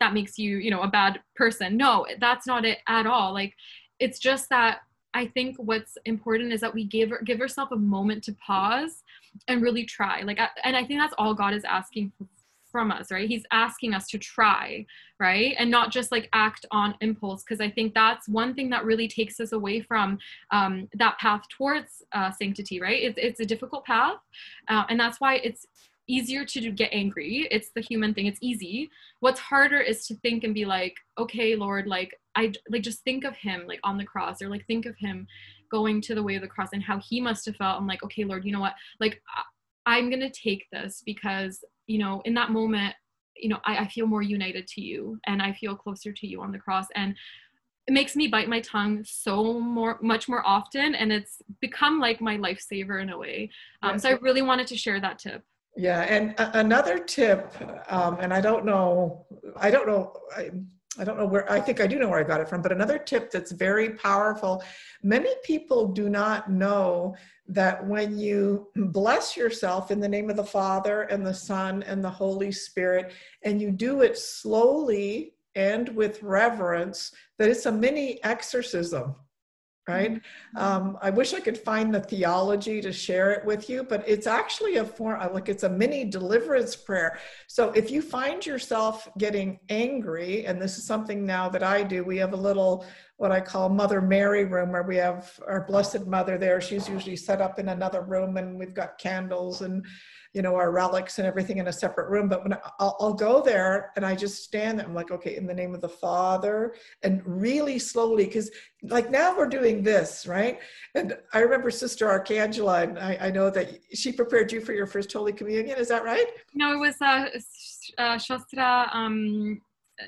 that makes you you know a bad person. No that's not it at all. Like it's just that I think what's important is that we give give ourselves a moment to pause and really try. Like, and I think that's all God is asking from us, right? He's asking us to try, right? And not just like act on impulse, because I think that's one thing that really takes us away from um, that path towards uh, sanctity, right? It's, it's a difficult path. Uh, and that's why it's easier to get angry. It's the human thing. It's easy. What's harder is to think and be like, okay, Lord, like, I like just think of him like on the cross or like think of him going to the way of the cross and how he must have felt. I'm like, okay, Lord, you know what? Like, I'm going to take this because you know, in that moment, you know, I, I feel more united to you and I feel closer to you on the cross. And it makes me bite my tongue so more much more often and it's become like my lifesaver in a way. Um, so i really wanted to share that tip. Yeah and a- another tip um, and i don't know i don't know I, don't know where i think i do know where i got it from but another tip that's very powerful many people do not know that when you bless yourself in the name of the Father and the Son and the Holy Spirit, and you do it slowly and with reverence, that it's a mini exorcism right? Mm-hmm. Um, I wish I could find the theology to share it with you, but it's actually a form, like it's a mini deliverance prayer. So if you find yourself getting angry, and this is something now that I do, we have a little what I call Mother Mary room where we have our Blessed Mother there. She's usually set up in another room, and we've got candles and you know, our relics and everything in a separate room. But when I'll, I'll, go there and I just stand there, I'm like, okay, in the name of the Father, and really slowly, because like now we're doing this, right? And I remember Sister Arcangela, and I, I, know that she prepared you for your first Holy Communion. Is that right? No, it was uh, uh Shastra. Um,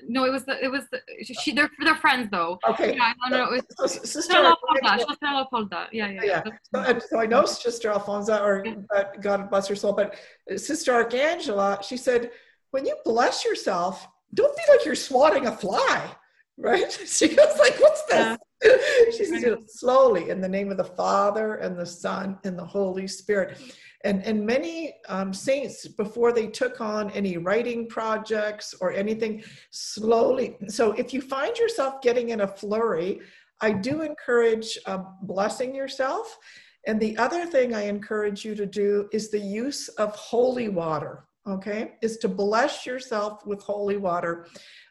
no, it was the it was the, she. They're they're friends though. Okay. Yeah, no, no, it was so, Sister Leopolda. Sister. Yeah, yeah. yeah. So, so, I know Sister Alfonso, or uh, God bless her soul, but Sister Arcangela, she said, when you bless yourself, don't be like you're swatting a fly, right? She goes like, what's this? Yeah. she says, slowly, in the name of the Father and the Son and the Holy Spirit and, and many um, saints before they took on any writing projects or anything slowly so if you find yourself getting in a flurry i do encourage uh, blessing yourself. And the other thing i encourage you to do is the use of holy water okay? Is to bless yourself with holy water.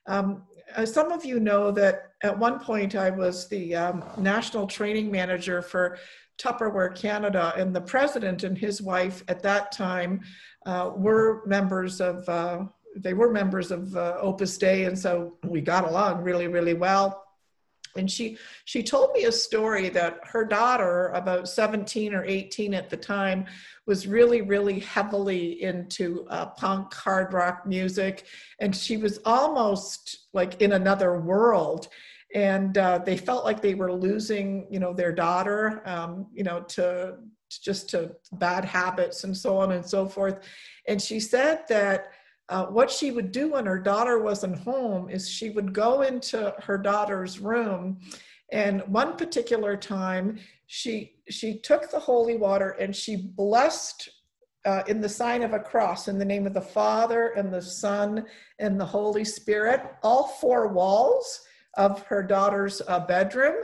Um, uh, some of you know that at one point I was the um, national training manager for Tupperware Canada, and the president and his wife at that time uh, were members of. Uh, they were members of uh, Opus Dei, and so we got along really, really well and she she told me a story that her daughter about 17 or 18 at the time was really really heavily into uh, punk hard rock music and she was almost like in another world and uh, they felt like they were losing you know their daughter um, you know to, to just to bad habits and so on and so forth. And she said that uh, what she would do when her daughter wasn't home is she would go into her daughter's room and one particular time she she took the holy water and she blessed uh, in the sign of a cross in the name of the father and the son and the holy spirit all four walls of her daughter's uh, bedroom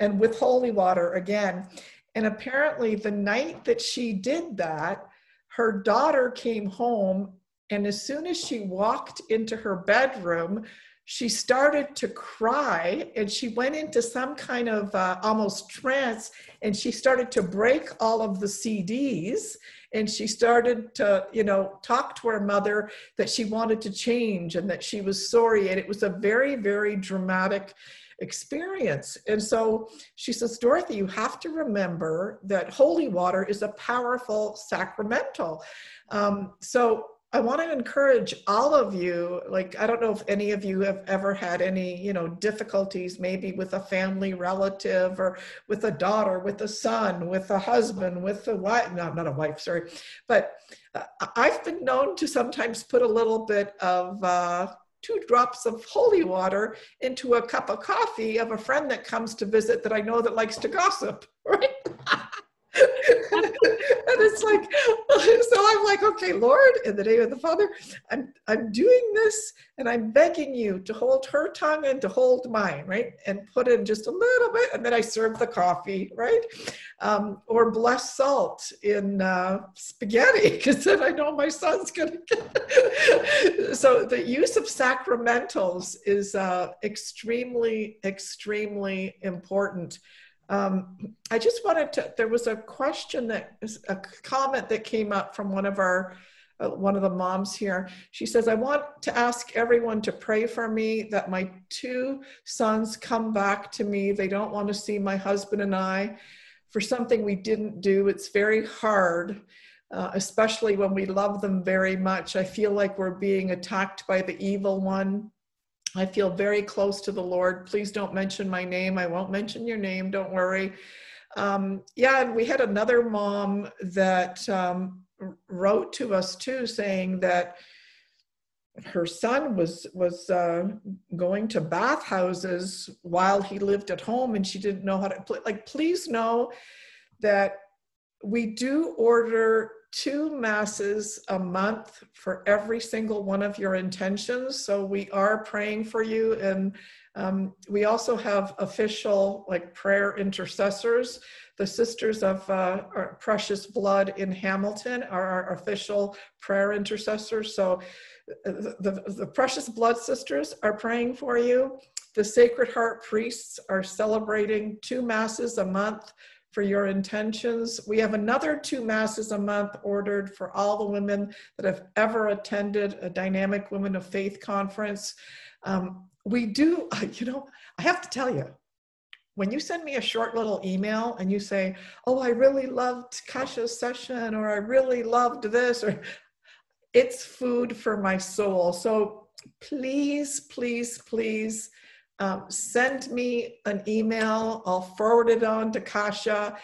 and with holy water again. And apparently the night that she did that her daughter came home and as soon as she walked into her bedroom, she started to cry and she went into some kind of uh, almost trance and she started to break all of the CDs and she started to you know talk to her mother that she wanted to change and that she was sorry. And it was a very very dramatic experience. And so she says dorothy you have to remember that holy water is a powerful sacramental. Um, so I want to encourage all of you. Like, I don't know if any of you have ever had any, you know, difficulties, maybe with a family relative or with a daughter, with a son, with a husband, with a wife. No, not a wife, sorry. But uh, I've been known to sometimes put a little bit of uh, two drops of holy water into a cup of coffee of a friend that comes to visit that I know that likes to gossip, right? and it's like, so I'm like, okay, Lord, in the name of the Father, I'm I'm doing this, and I'm begging you to hold her tongue and to hold mine, right? And put in just a little bit, and then I serve the coffee, right? Um, or bless salt in uh, spaghetti, because then I know my son's gonna. Get so the use of sacramentals is uh, extremely, extremely important. Um, I just wanted to, there was a question that, a comment that came up from one of our, uh, one of the moms here. She says, I want to ask everyone to pray for me that my two sons come back to me. They don't want to see my husband and I for something we didn't do. It's very hard. Uh, especially when we love them very much. I feel like we're being attacked by the evil one. I feel very close to the Lord. Please don't mention my name. I won't mention your name. Don't worry. Um, yeah, and we had another mom that um, wrote to us too, saying that her son was was uh, going to bathhouses while he lived at home, and she didn't know how to. Like, please know that we do order two masses a month for every single one of your intentions. So we are praying for you. And um, we also have official like prayer intercessors. The Sisters of uh, Precious Blood in Hamilton are our official prayer intercessors. So uh, the, the, the Precious Blood Sisters are praying for you. The Sacred Heart priests are celebrating two masses a month for your intentions. We have another two masses a month ordered for all the women that have ever attended a Dynamic Women of Faith conference. Um, we do, you know, I have to tell you, when you send me a short little email and you say, Oh, I really loved Kasia's session, or I really loved this, or it's food for my soul. So please, please, please um, send me an email. I'll forward it on to Kasia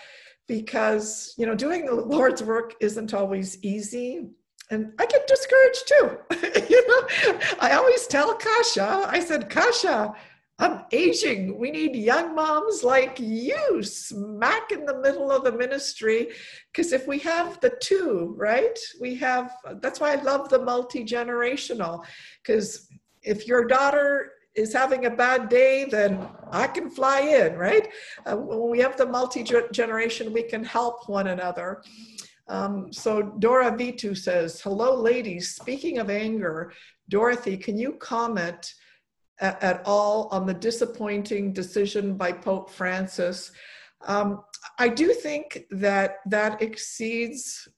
because, you know, doing the Lord's work isn't always easy. And I get discouraged too. you know, I always tell Kasia, I said, Kasia, I'm aging. We need young moms like you smack in the middle of the ministry. Because if we have the two, right, we have, that's why I love the multi generational. Because if your daughter is having a bad day, then I can fly in, right? Uh, when we have the multi generation, we can help one another. Um, so Dora Vitu says, hello ladies, speaking of anger, Dorothy, can you comment at, at all on the disappointing decision by Pope Francis. Um, I do think that that exceeds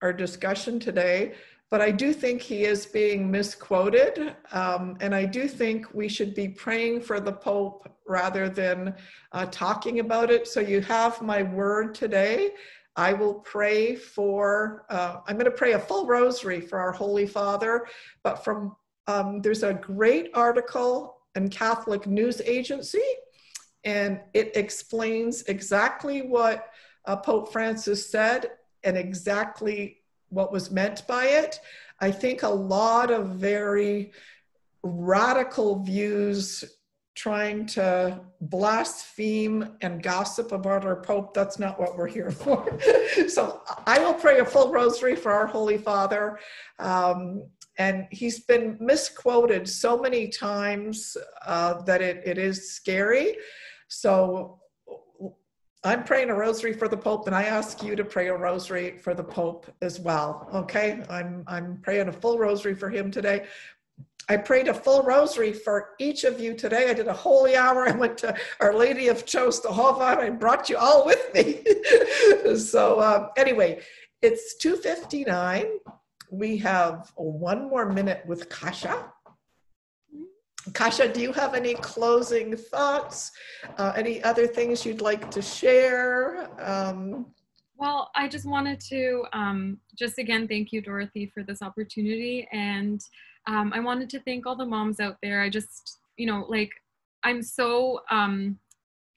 our discussion today, but I do think he is being misquoted. Um, and I do think we should be praying for the Pope rather than uh, talking about it. So you have my word today. I will pray for, uh, I'm going to pray a full rosary for our Holy Father, but from um, there's a great article in Catholic News Agency, and it explains exactly what uh, Pope Francis said and exactly what was meant by it. I think a lot of very radical views trying to blaspheme and gossip about our Pope, that's not what we're here for. so I will pray a full rosary for our Holy Father. Um, and he's been misquoted so many times uh, that it, it is scary. So I'm praying a rosary for the Pope, and I ask you to pray a rosary for the Pope as well. Okay, I'm I'm praying a full rosary for him today. I prayed a full rosary for each of you today. I did a holy hour. I went to Our Lady of Częstochowa. I brought you all with me. so uh, anyway, it's 2:59 we have one more minute with Kasia. Kasia, do you have any closing thoughts? Uh, any other things you'd like to share? Um, well, I just wanted to um, just again thank you, Dorothy, for this opportunity. And um, I wanted to thank all the moms out there. I just, you know, like, I'm so um,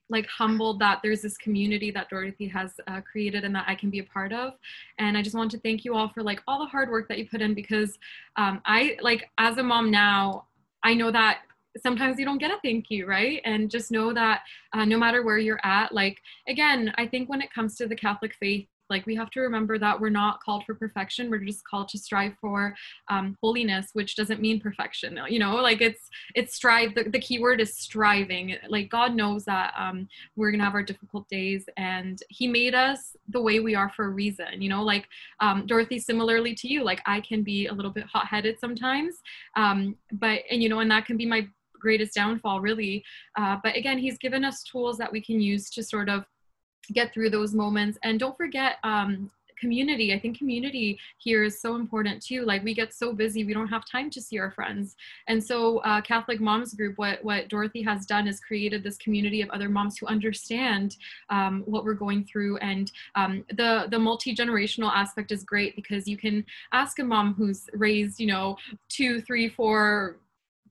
like humbled that there's this community that Dorothy has uh, created and that I can be a part of. And I just want to thank you all for like all the hard work that you put in because um, I like as a mom now, I know that sometimes you don't get a thank you, right? And just know that uh, no matter where you're at, like again, I think when it comes to the Catholic faith, like we have to remember that we're not called for perfection we're just called to strive for um, holiness which doesn't mean perfection you know like it's it's strive the, the key word is striving. Like god knows that um, we're gonna have our difficult days and he made us the way we are for a reason you know like um, dorothy similarly to you like i can be a little bit hot-headed sometimes um, but and you know and that can be my greatest downfall really uh, but again he's given us tools that we can use to sort of get through those moments. And don't forget um, community. I think community here is so important too. Like we get so busy we don't have time to see our friends. And so uh, catholic moms group what what dorothy has done is created this community of other moms who understand um, what we're going through. And um, the the multi-generational aspect is great because you can ask a mom who's raised you know two three four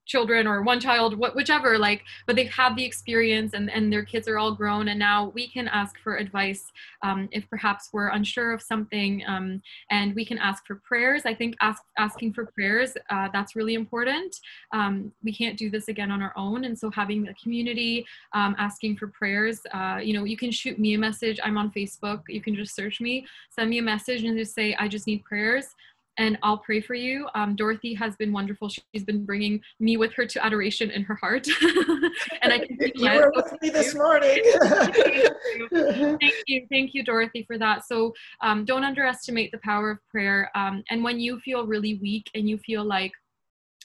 children or one child wh- whichever like but they've had the experience and, and their kids are all grown and now we can ask for advice um, if perhaps we're unsure of something um, and we can ask for prayers. I think ask, asking for prayers uh, that's really important. Um, we can't do this again on our own and so having a community um, asking for prayers uh, you know you can shoot me a message. I'm on facebook. You can just search me. Send me a message and just say i just need prayers and I'll pray for you. Um, Dorothy has been wonderful. She's been bringing me with her to adoration in her heart. and I can you were with me this morning. thank you, thank you, Dorothy, for that. So um, don't underestimate the power of prayer. Um, and when you feel really weak and you feel like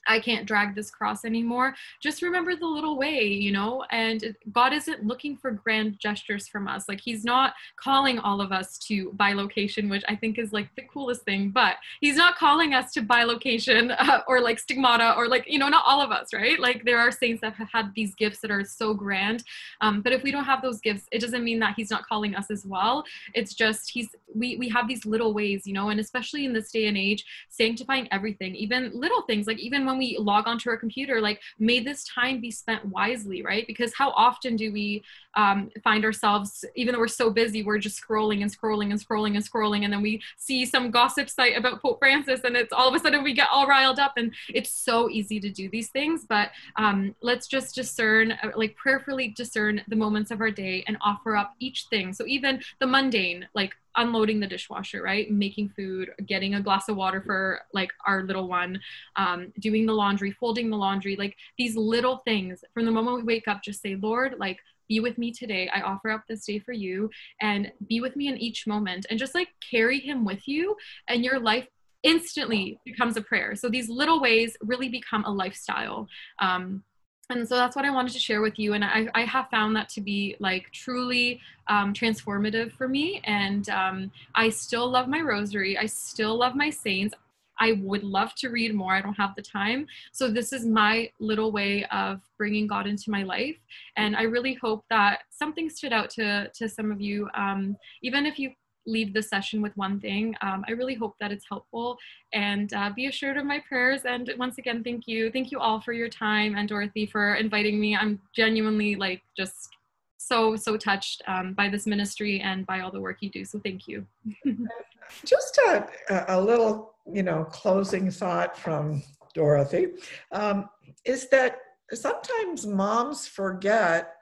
I can't drag this cross anymore. Just remember the little way, you know, and God isn't looking for grand gestures from us. Like, He's not calling all of us to bilocation, which I think is like the coolest thing, but He's not calling us to bilocation uh, or like stigmata or like, you know, not all of us, right? Like, there are saints that have had these gifts that are so grand. Um, but if we don't have those gifts, it doesn't mean that He's not calling us as well. It's just He's, we, we have these little ways, you know, and especially in this day and age, sanctifying everything, even little things, like even when we log onto our computer like may this time be spent wisely right? Because how often do we um, find ourselves even though we're so busy we're just scrolling and scrolling and scrolling and scrolling and then we see some gossip site about pope francis and it's all of a sudden we get all riled up and it's so easy to do these things but um, let's just discern uh, like prayerfully discern the moments of our day and offer up each thing. So even the mundane like unloading the dishwasher, right? Making food, getting a glass of water for like our little one, um, doing the laundry, folding the laundry, like these little things. From the moment we wake up, just say, Lord, like, be with me today. I offer up this day for you and be with me in each moment and just like carry him with you and your life instantly becomes a prayer. So these little ways really become a lifestyle. Um, and so that's what I wanted to share with you. And I, I have found that to be like truly um, transformative for me. And um, I still love my rosary. I still love my saints. I would love to read more. I don't have the time. So this is my little way of bringing God into my life. And I really hope that something stood out to, to some of you. Um, even if you leave the session with one thing. Um, I really hope that it's helpful and uh, be assured of my prayers. And once again, thank you. Thank you all for your time and Dorothy for inviting me. I'm genuinely like just so, so touched um, by this ministry and by all the work you do. So thank you. just a, a little, you know, closing thought from Dorothy um, is that sometimes moms forget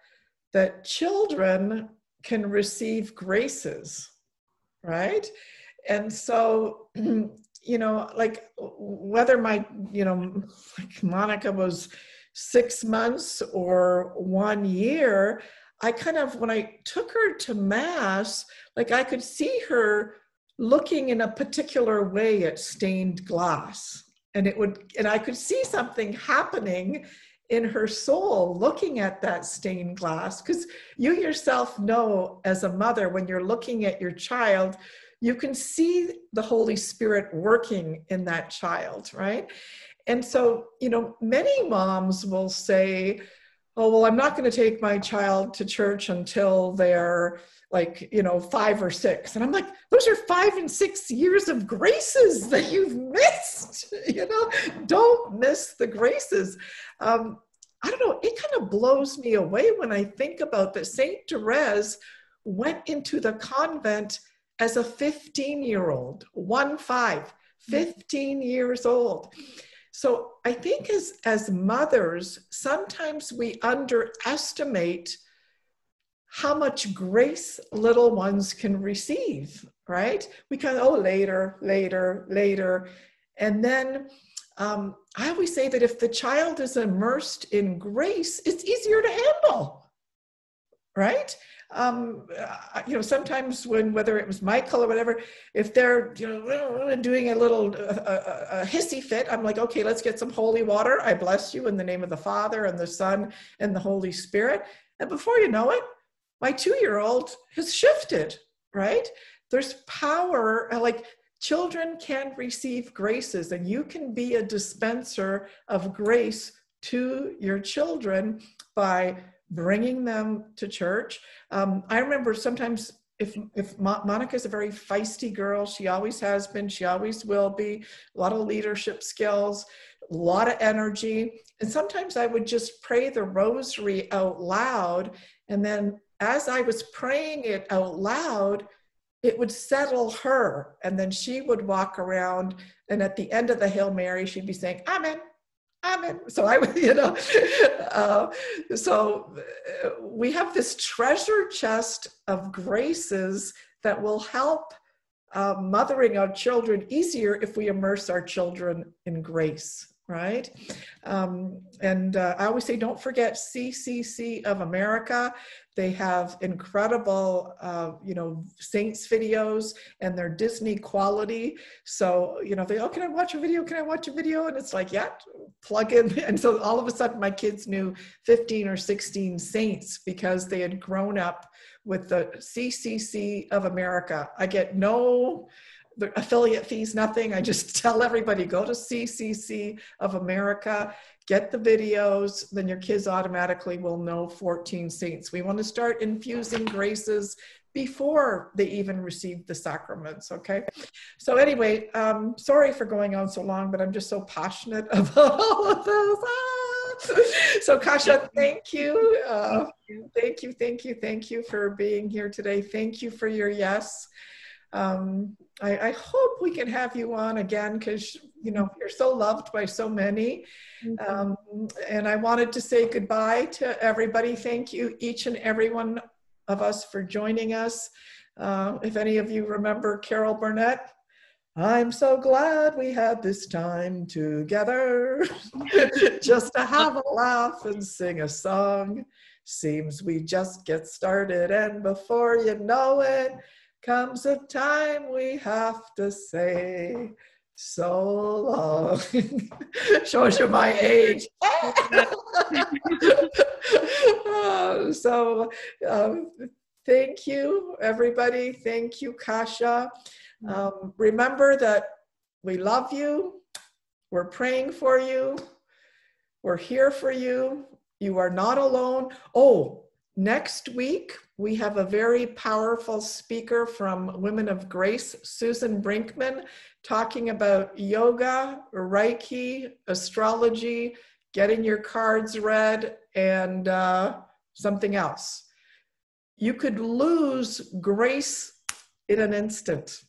that children can receive graces right? And so, you know, like whether my, you know, like Monica was six months or one year, I kind of, when I took her to Mass, like I could see her looking in a particular way at stained glass. And it would, and I could see something happening in her soul looking at that stained glass because you yourself know as a mother when you're looking at your child you can see the holy spirit working in that child right? And so you know many moms will say oh well i'm not going to take my child to church until they're like you know five or six. And i'm like those are five and six years of graces that you've missed you know? Don't miss the graces. Um, i don't know it kind of blows me away when i think about that saint therese went into the convent as a 15 year old one five 15 years old so i think as as mothers sometimes we underestimate how much grace little ones can receive, right? We kind of, oh, later, later, later. And then um, I always say that if the child is immersed in grace, it's easier to handle, right? Um, uh, you know, sometimes when whether it was Michael or whatever, if they're you know doing a little a, a hissy fit, I'm like, okay, let's get some holy water. I bless you in the name of the Father and the Son and the Holy Spirit. And before you know it, my two year old has shifted, right? There's power, uh, like children can receive graces, and you can be a dispenser of grace to your children by bringing them to church. Um, I remember sometimes if if Mo- Monica's a very feisty girl, she always has been, she always will be. A lot of leadership skills, a lot of energy, and sometimes I would just pray the rosary out loud, and then as I was praying it out loud, it would settle her. And then she would walk around, and at the end of the Hail Mary, she'd be saying, Amen, Amen. So I you know, uh, so uh, we have this treasure chest of graces that will help uh, mothering our children easier if we immerse our children in grace right? Um, and uh, I always say, don't forget CCC of America. They have incredible, uh, you know, Saints videos and they're Disney quality. So, you know, they, oh, can I watch a video? Can I watch a video? And it's like, yeah, plug in. And so all of a sudden my kids knew 15 or 16 Saints because they had grown up with the CCC of America. I get no the affiliate fees, nothing. I just tell everybody go to CCC of America, get the videos, then your kids automatically will know 14 saints. We want to start infusing graces before they even receive the sacraments, okay? So anyway, um, sorry for going on so long, but I'm just so passionate about all of this. Ah! So Kasia, thank you. Uh, thank you, thank you, thank you for being here today. Thank you for your yes. Um, I, I, hope we can have you on again because you know you're so loved by so many. Um, and I wanted to say goodbye to everybody. Thank you, each and every one of us, for joining us. Uh, if any of you remember Carol Burnett, I'm so glad we had this time together just to have a laugh and sing a song. Seems we just get started, and before you know it, comes a time we have to say so long. Shows you my age. Uh, so um, thank you, everybody. Thank you, Kasia. Um, remember that we love you. We're praying for you. We're here for you. You are not alone. Oh, next week, we have a very powerful speaker from Women of Grace, Susan Brinkman, talking about yoga, Reiki, astrology, getting your cards read, and uh, something else. You could lose grace in an instant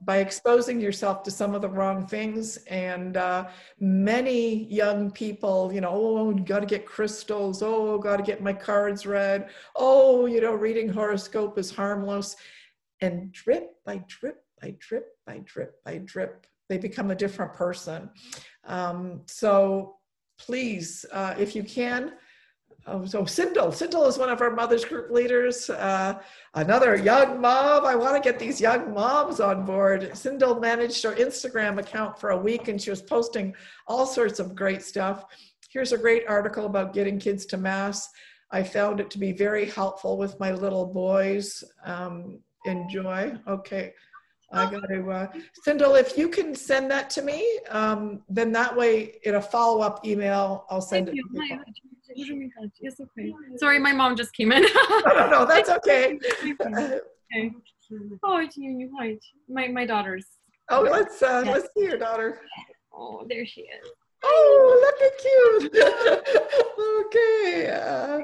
by exposing yourself to some of the wrong things. And uh, many young people, you know, oh, got to get crystals. Oh, got to get my cards read. Oh, you know, reading horoscope is harmless. And drip by drip by drip by drip by drip, they become a different person. Um, so please, uh, if you can, Oh, so Sindel, Sindel is one of our mother's group leaders. Uh, another young mom. I want to get these young moms on board. Sindel managed her Instagram account for a week and she was posting all sorts of great stuff. Here's a great article about getting kids to mass. I found it to be very helpful with my little boys. Um, enjoy. Okay. I got to, uh, Sindel, if you can send that to me, um, then that way in a follow up email, I'll send Thank it. You. to you. It's okay. Sorry, my mom just came in. No, no, no, that's okay. okay. Oh, it's you, you white. My my daughter's. Oh, let's uh, let's see your daughter. Oh, there she is. Oh, look at cute. okay. Uh,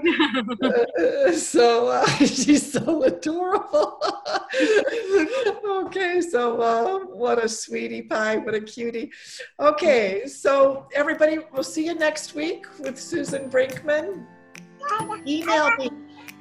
uh, so uh, she's so adorable. okay, so uh, what a sweetie pie, what a cutie. Okay, so everybody, we'll see you next week with Susan Brinkman. Email me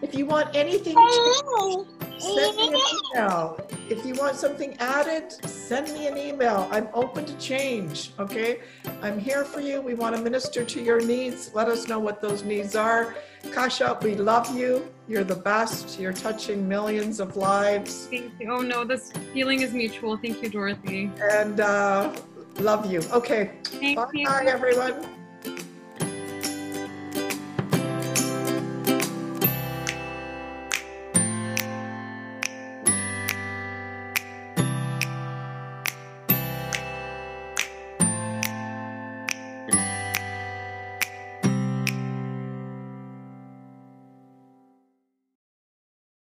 if you want anything changed. Send me an email. If you want something added, send me an email. I'm open to change. Okay, I'm here for you. We want to minister to your needs. Let us know what those needs are. Kasia, we love you. You're the best. You're touching millions of lives. Thank you. Oh no, this feeling is mutual. Thank you, Dorothy. And uh, love you. Okay. Thank Bye, you. everyone.